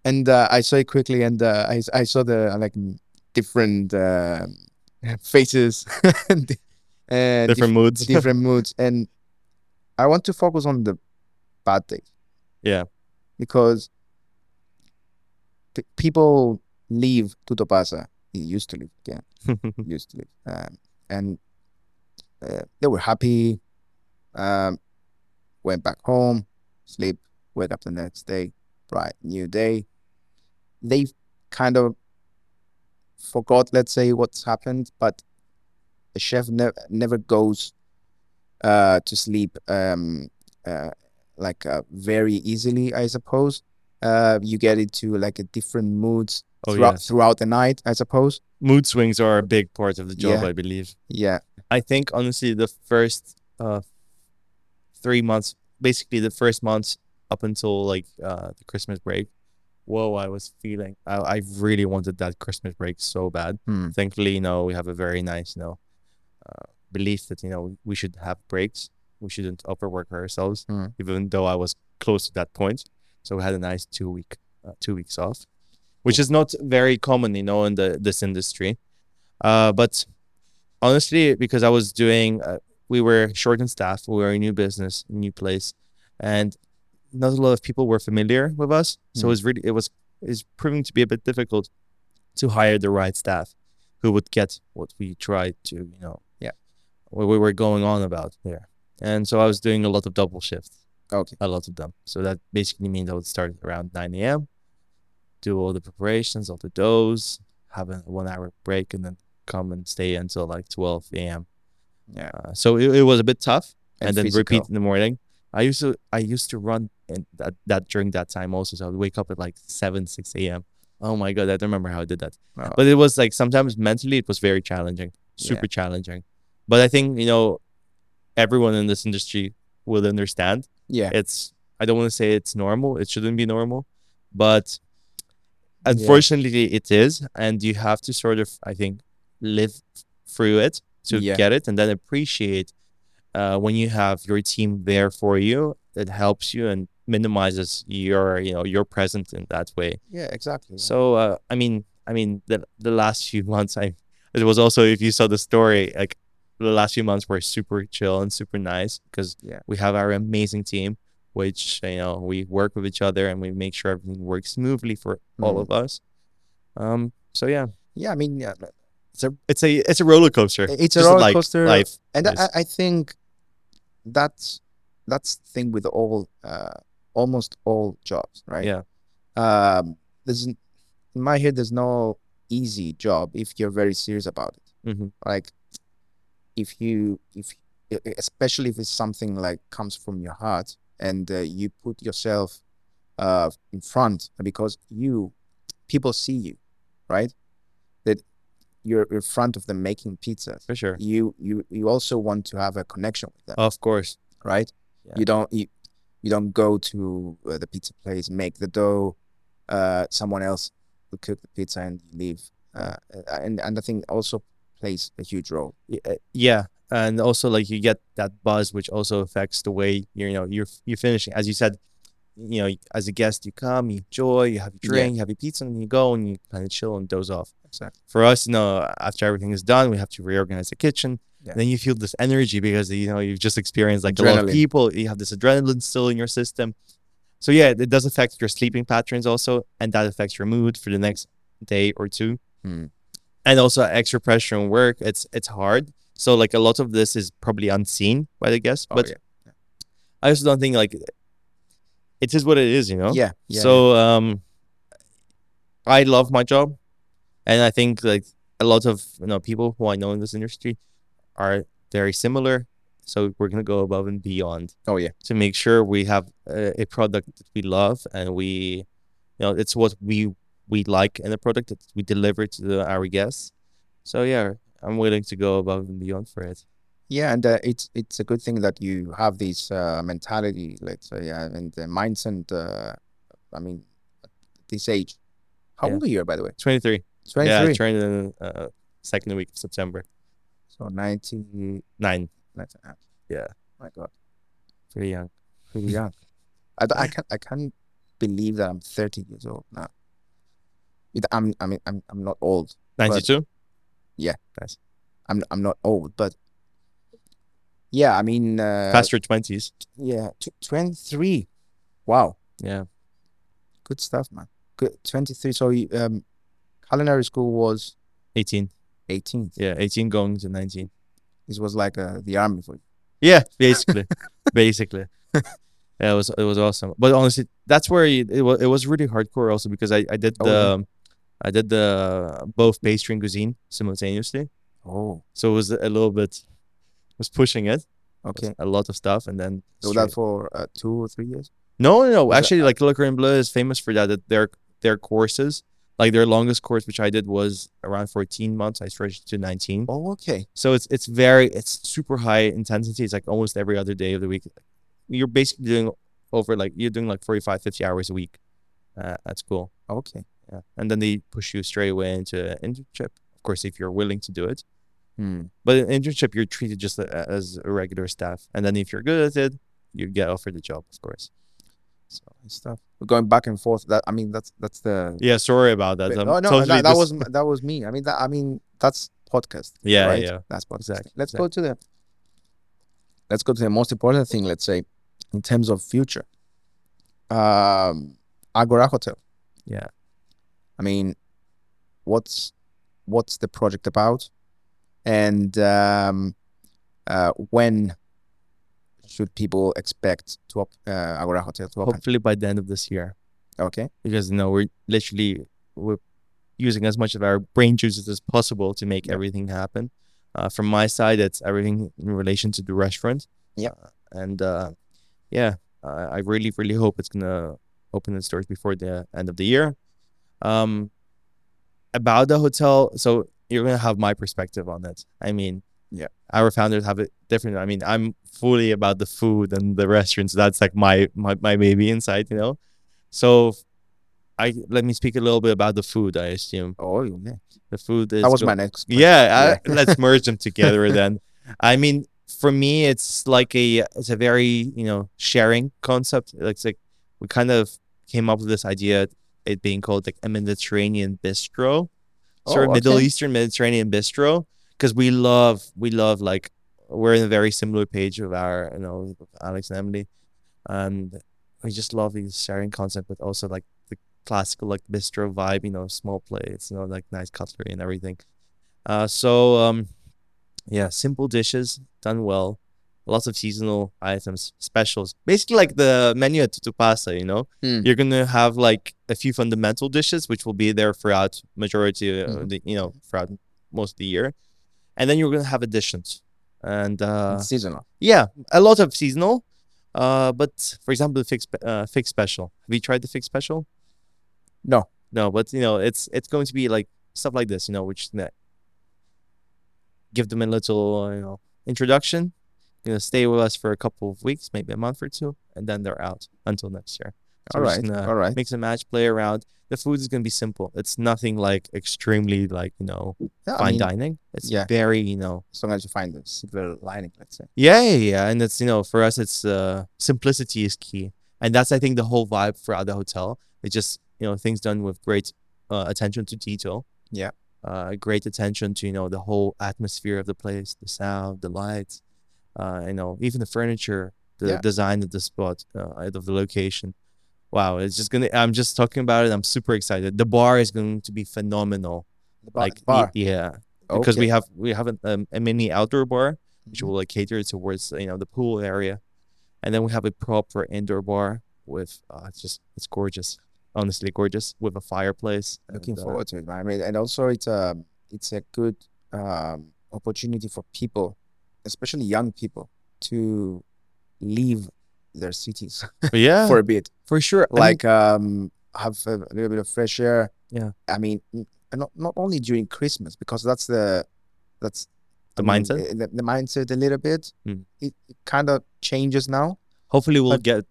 And uh, I saw it quickly, and uh, I I saw the like different uh, faces [laughs] and different moods. different moods, and I want to focus on the bad days. Yeah. because p- people leave Tutto Passa. He used to live yeah, [laughs] used to live, um, and uh, they were happy. Um, went back home, sleep, wake up the next day, bright new day. They kind of forgot, let's say, what's happened, but the chef never never goes uh, to sleep um, uh, like uh, very easily, I suppose. Uh, you get into like a different moods oh throughout, yes, throughout the night, I suppose. mood swings are a big part of the job, Yeah. I believe. Yeah, I think honestly, the first uh, three months, basically the first months up until like uh, the Christmas break, whoa, I was feeling. I, I really wanted that Christmas break so bad. Hmm. Thankfully, you know, we have a very nice, you know, uh, belief that you know we should have breaks. We shouldn't overwork ourselves, Hmm. even though I was close to that point. So we had a nice two week, uh, two weeks off, which is not very common, you know, in the this industry. Uh, but honestly, because I was doing, uh, we were short in staff. We were a new business, new place, and not a lot of people were familiar with us. So it Mm. was really, it was, it's proving to be a bit difficult to hire the right staff who would get what we tried to, you know, Yeah. what we were going on about there. And so I was doing a lot of double shifts, okay. a lot of them. So that basically means I would start around 9 a.m., do all the preparations, all the doughs, have a one hour break, and then come and stay until like 12 a.m. Yeah. Uh, so it, it was a bit tough, and, then physical. repeat in the morning. I used to I used to run in that, that during that time also. So I would wake up at like 7, 6 a.m. Oh my god, I don't remember how I did that. Oh. But it was like sometimes mentally it was very challenging, super challenging. But I think, you know, everyone in this industry will understand. Yeah. It's I don't want to say it's normal. It shouldn't be normal, but unfortunately it is, and you have to sort of I think live through it to Yeah. get it, and then appreciate uh, when you have your team there for you. It helps you and minimizes your you know your presence in that way. Yeah, exactly. So uh, I mean, I mean the the last few [laughs] months, I it was also if you saw the story, like the last few months were super chill and super nice because Yeah. we have our amazing team, which you know we work with each other and we make sure everything works smoothly for all Mm. of us. Um. So yeah, yeah, I mean, yeah, it's a it's a it's a roller coaster. it's a roller like coaster, life. and is. I, I think that's that's the thing with all uh, almost all jobs, right? Yeah. Um, there's in my head, there's no easy job if you're very serious about it. Mhm. Like, if you if especially if it's something like comes from your heart and uh, you put yourself uh in front because you people see you, right? You're in front of them making pizzas For sure. you you you also want to have a connection with them Of course. right Yeah. you don't you, you don't go to uh, the pizza place make the dough uh someone else will cook the pizza and you leave uh, and and I think also plays a huge role. Uh, yeah and also like you get that buzz which also affects the way you're you know you're you're finishing as you said you know as a guest you come you enjoy you have your Yeah. drink you have your pizza and you go and you kind of chill and doze off Exactly. for us you know after everything is done we have to reorganize the kitchen Yeah. then you feel this energy because you know you've just experienced like a lot of Adrenaline. people you have this adrenaline still in your system so yeah it does affect your sleeping patterns also and that affects your mood for the next day or two Hmm. and also extra pressure on work it's it's hard so like a lot of this is probably unseen by the guests Oh, but yeah. i also don't think like it is what it is you know? Yeah. yeah so um i love my job and i think like a lot of you know people who i know in this industry are very similar so we're going to go above and beyond oh yeah, to make sure we have a, a product that we love and we you know it's what we we like in the product that we deliver to the, our guests. So yeah i'm willing to go above and beyond for it yeah, and uh, it's it's a good thing that you have this uh, mentality, let's say, uh, and the mindset. Uh, I mean, at this age, how Yeah. old are you, by the way? 23 Twenty yeah I three. turned in uh, second week of september so 90, nine 90 ah, Yeah. My God, pretty young pretty young. I, I can't I can't believe that I'm thirty years old now. It, I'm I mean I'm I'm not old. 92 Yeah. Nice. I'm I'm not old, but yeah, I mean uh, past your 20s yeah, tw- twenty three. Wow, yeah good stuff, man. Good twenty three. So um, culinary school was 18 Eighteen. yeah 18 going to 19 This was like uh, the army for you. Yeah, basically, [laughs] basically. [laughs] Yeah, it was it was awesome. But honestly, that's where it, it was it was really hardcore also because I I did Oh, the yeah. I did the both pastry and cuisine simultaneously. Oh, So it was a little bit was pushing it. okay. a lot of stuff, and then So straight- that for uh, two or three years. no, no, no. was that- Actually, like Le Cordon Bleu is famous for that. That their their courses, like their longest course, which I did was around fourteen months. I stretched to nineteen. Oh, okay. So it's it's very it's super high intensity. It's like almost every other day of the week. You're basically doing over like you're doing like 45, 50 hours a week uh, at school. Okay. Yeah, and then they push you straight away into an internship. Of course, if you're willing to do it. Hmm. But in internship, you're treated just as a regular staff, and then if you're good at it, you get offered the job. Of course. So stuff. We're going back and forth. That I mean, that's that's the. Yeah, sorry about that. Wait, I'm oh no, totally that, that was that was me. I mean, that I mean that's podcast. Yeah, right? yeah. That's podcast. Exactly, Let's go to the. Let's go to the most important thing. Let's say, in terms of future. Um, Agora Hotel. Yeah. I mean, what's what's the project about, and um, uh, when should people expect to op- uh, Agora Hotel to open? hopefully by the end of this year. Okay. because you know we're literally we're using as much of our brain juices as possible to make Yeah. everything happen. Uh, from my side, it's everything in relation to the restaurant. Yeah. Uh, and uh, yeah, I I really really hope it's gonna open its doors before the end of the year. Um, about the hotel, so you're gonna have my perspective on it. I mean, Yeah. our founders have it different. I mean, I'm fully about the food and the restaurants. That's like my my my baby inside, you know. So, I let me speak a little bit about the food. I assume Oh, yeah. the food is That was go- my next. question. yeah, I, [laughs] let's merge them together [laughs] then. I mean, for me, it's like a it's a very you know sharing concept. It's like we kind of came up with this idea, it being called like a Mediterranean bistro, sort of Oh, Middle okay. Eastern Mediterranean bistro, because we love we love like we're in a very similar page of our you know Alex and Emily, and we just love the sharing concept, but also like the classical like bistro vibe, you know, small plates, you know, like nice cutlery and everything. Uh, so um, yeah, simple dishes done well, lots of seasonal items, specials, basically like the menu at Tutto Passa. You know, Hmm. you're gonna have like a few fundamental dishes which will be there throughout majority of Mhm. the you know throughout most of the year, and then you're gonna have additions. And uh, seasonal. yeah, a lot of seasonal. Uh, but for example, the fix spe- uh, fix special. Have you tried the fix special? No. No, but you know, it's it's going to be like stuff like this, you know, which give them a little, you know, introduction. You know, stay with us for a couple of weeks, maybe a month or two, and then they're out until next year. So all right. All right. Mix and match, play around. the food is gonna be simple. It's nothing like extremely like you know Yeah, I fine mean, dining. It's yeah. very you know as long as you find the silver lining, let's say. yeah yeah yeah, and it's you know for us it's uh simplicity is key, and that's I think the whole vibe throughout the hotel. It's just you know things done with great uh, attention to detail. Yeah. Uh, great attention to you know the whole atmosphere of the place, the sound, the lights, uh, you know even the furniture, the Yeah. design of the spot, uh, of the location. Wow, it's just gonna. I'm just talking about it. I'm super excited. The bar is going to be phenomenal. The bar, like bar. yeah, because we have we have an, um, a mini outdoor bar which Mhm. will like cater towards you know the pool area, and then we have a proper indoor bar with uh, it's just it's gorgeous, honestly gorgeous with a fireplace. looking and, uh, forward to it. I mean, and also it's a it's a good um, opportunity for people, especially young people, to leave their cities [laughs] yeah, for a bit, for sure. I mean, like um, have a little bit of fresh air. Yeah. I mean, not not only during Christmas because that's the that's The I mindset? eh, the, the mindset a little bit. Mm. It, it kind of changes now. hopefully we'll but- get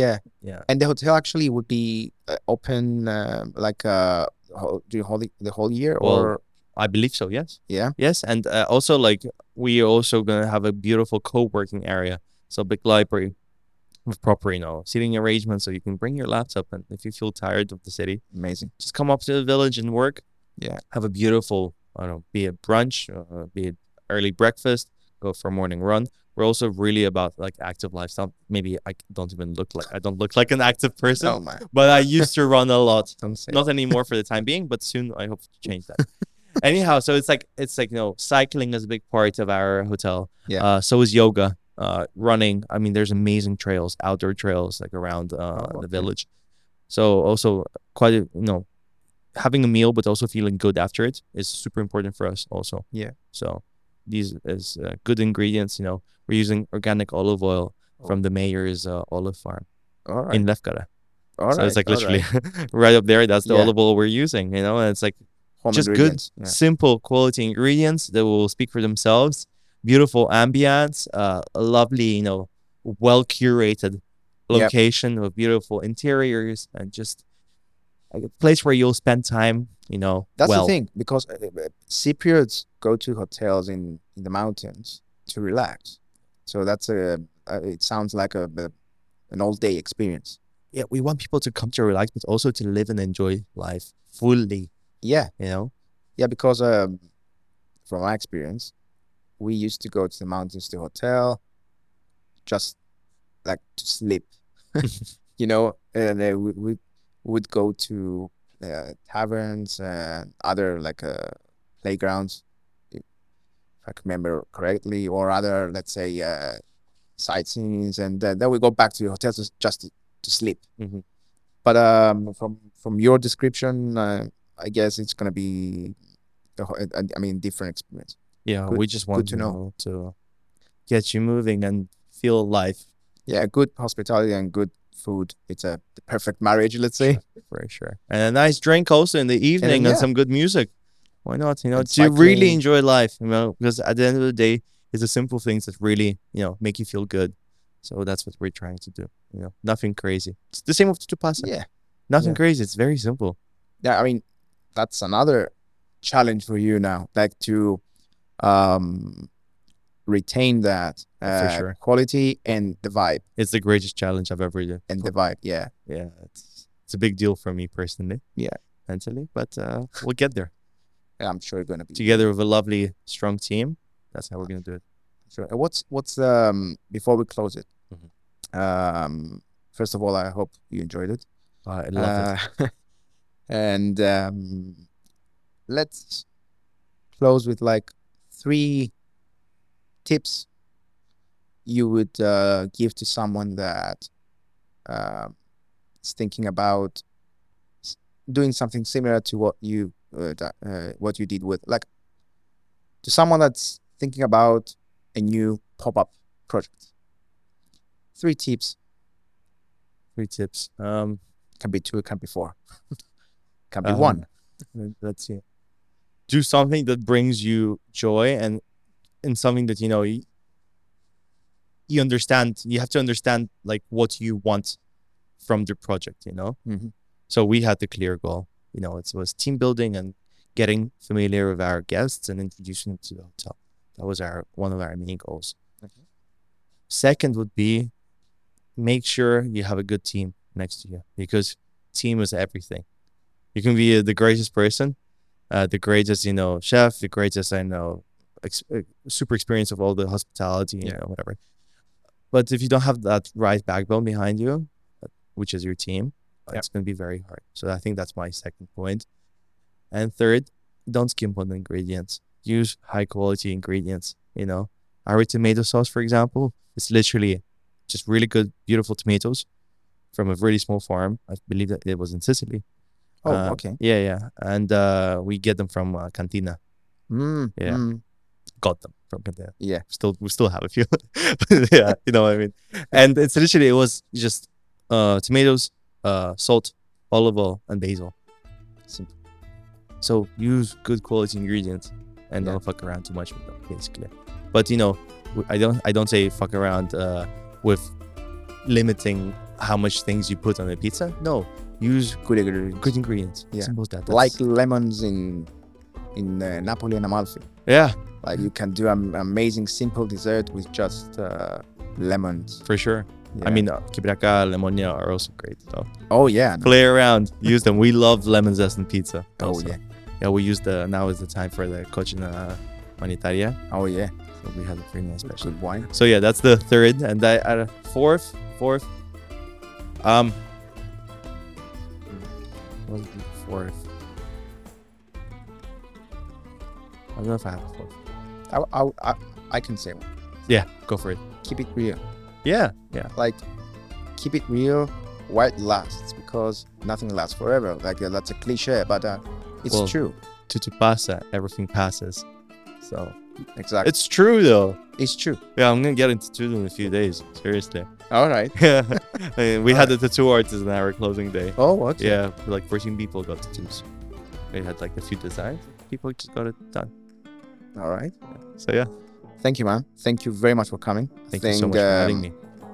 Yeah, yeah. and the hotel actually would be uh, open uh, like uh during whole the whole year Well, or I believe so. Yes. yeah. Yes, and uh, also like we are also gonna have a beautiful co-working area, so big library with proper you know seating arrangements, so you can bring your laptop and if you feel tired of the city, Amazing. just come up to the village and work. Yeah. Have a beautiful, I don't know, be it brunch, uh, be it early breakfast, go for a morning run. We're also really about like active lifestyle. Maybe I don't even look like I don't look like an active person, Oh my! but I used to run a lot. [laughs] Not anymore for the [laughs] time being, but soon I hope to change that. Anyhow, so it's like it's like you know, cycling is a big part of our hotel. Yeah. Uh, so is yoga, uh, running. I mean, there's amazing trails, outdoor trails like around uh, Oh, the village. So also quite a, you know, having a meal but also feeling good after it is super important for us also. Yeah. So these is uh, good ingredients. You know, we're using organic olive oil from the mayor's uh, olive farm All right. in Lefkara. all so right. it's like literally right. [laughs] right up there. That's the Yeah. olive oil we're using. You know, and it's like just good. Yeah. simple quality ingredients that will speak for themselves. Beautiful ambience, uh, a lovely, you know, well curated Yep. location with beautiful interiors and just a place where you'll spend time. You know, That's well. the thing because uh, uh, Cypriots go to hotels in, in the mountains to relax. So that's a. Uh, it sounds like a, a an all day experience. Yeah, we want people to come to relax, but also to live and enjoy life fully. Yeah, You know, yeah. Because um, from my experience, we used to go to the mountains to hotel, just like to sleep. [laughs] [laughs] you know, and uh, we, we would go to uh, taverns and other like uh, playgrounds, if I can remember correctly, or other let's say uh, sightseeings, and then we go back to the hotels just- just to, to sleep. Mhm. But um, from from your description, uh, I guess it's gonna be, I mean, different experience. yeah, Good- we just want to know. to get you moving and feel life Yeah, good hospitality and good food. It's a perfect marriage, let's say. for sure. And a nice drink also in the evening and, yeah. some good music. Why not? You know, And to really enjoy life, you know, because at the end of the day, it's the simple things that really, you know, make you feel good. So that's what we're trying to do. You know, nothing crazy. It's the same with Tutto Passa. Yeah. Nothing yeah. crazy. It's very simple. yeah i mean that's another challenge for you now like to um retain that uh, sure. quality and the vibe It's the greatest challenge I've ever done. and the vibe yeah Yeah, it's it's a big deal for me personally. Yeah. mentally, but uh, we'll get there Yeah, i'm sure it's gonna be together with a lovely, strong team. That's how we're gonna do it. sure what's what's um before we close it Mhm. um first of all i hope you enjoyed it I love it. [laughs] And um let's close with like three tips you would uh, give to someone that uh, is thinking about doing something similar to what you uh, uh, what you did with like to someone that's thinking about a new pop-up project. Three tips. Three tips. Um, can be two it can be four [laughs] can be Um, one Let- Let's see. Do something that brings you joy and and something that you know you, you understand. You have to understand like what you want from the project. You know. Mhm. So we had the clear goal. You know, it was team building and getting familiar with our guests and introducing them to the hotel. That was our one of our main goals. Okay. Second would be make sure you have a good team next to you because team is everything. You can be uh, the greatest person, uh, the greatest you know chef, the greatest I know, ex- uh, super experience of all the hospitality, you Yeah. know whatever. But if you don't have that right backbone behind you, uh, which is your team, it's going to be very hard. So I think that's my second point. And third, don't skimp on the ingredients. Use high quality ingredients. You know, our tomato sauce, for example, is literally just really good, beautiful tomatoes from a really small farm. I believe that it was in Sicily. Oh, Uh, okay. Yeah, yeah. And uh, we get them from uh, Cantina. Mm, yeah. mm, Got them from Cantina. yeah. Still, we still have a few. [laughs] yeah, you know what I mean. And it's literally it was just uh, tomatoes, uh, salt, olive oil, and basil. Simple. So use good quality ingredients and Yeah. don't fuck around too much with them, basically. But you know, I don't I don't say fuck around uh, with limiting how much things you put on a pizza. No, use Good ingredients. good ingredients. Yeah. Simple as that. like lemons in in uh, Napoli and Amalfi. yeah, Like you can do an amazing simple dessert with just uh, lemons. for sure. Yeah. I mean, uh, Lemonia are also great. So oh yeah, play around, use them. We love lemon zest in pizza. oh yeah, Yeah, we use the now is the time for the Cocina Humanitaria. oh yeah. So we have a very nice special. Good wine. So yeah, that's the third, and I uh, fourth, fourth. Um, what was the fourth? I don't know if I have a fourth. I, I, I, I can say one. Yeah, go for it. Keep it real. Yeah, yeah, Like keep it real. While it lasts because nothing lasts forever. Like uh, that's a cliche, but uh, it's Well, true. Tutto Passa, everything passes. So Exactly. it's true though. It's true. Yeah, I'm gonna get into tattoo in a few days. Seriously. All right. [laughs] Yeah, we had the tattoo artist in our closing day. Oh, okay. Yeah, like 14 people got tattoos. We had like a few designs. People just got it done. All right. So yeah, Thank you, man. Thank you very much for coming. thank you so much for having um, me.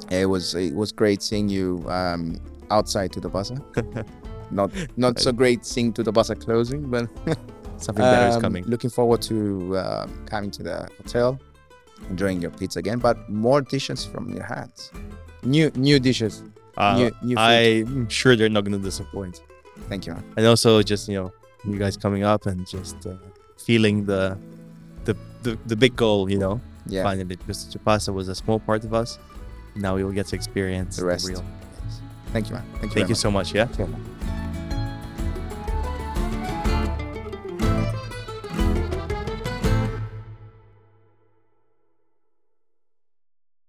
It was it was great seeing you um, outside Tutto Passa. [laughs] not not so great seeing Tutto Passa closing, but [laughs] Something better is um, coming. Looking forward to uh, coming to the hotel, enjoying your pizza again, but more dishes from your hands. New new dishes. Uh, new, new. I'm sure they're not gonna disappoint. Thank you, man. And also just you know you guys coming up and just uh, feeling the, the the the big goal. You know, Yeah. finally because Tutto Passa was a small part of us. Now we will get to experience The rest. real. Thank you, man. Thank you. Thank you so much. Yeah. much. Man.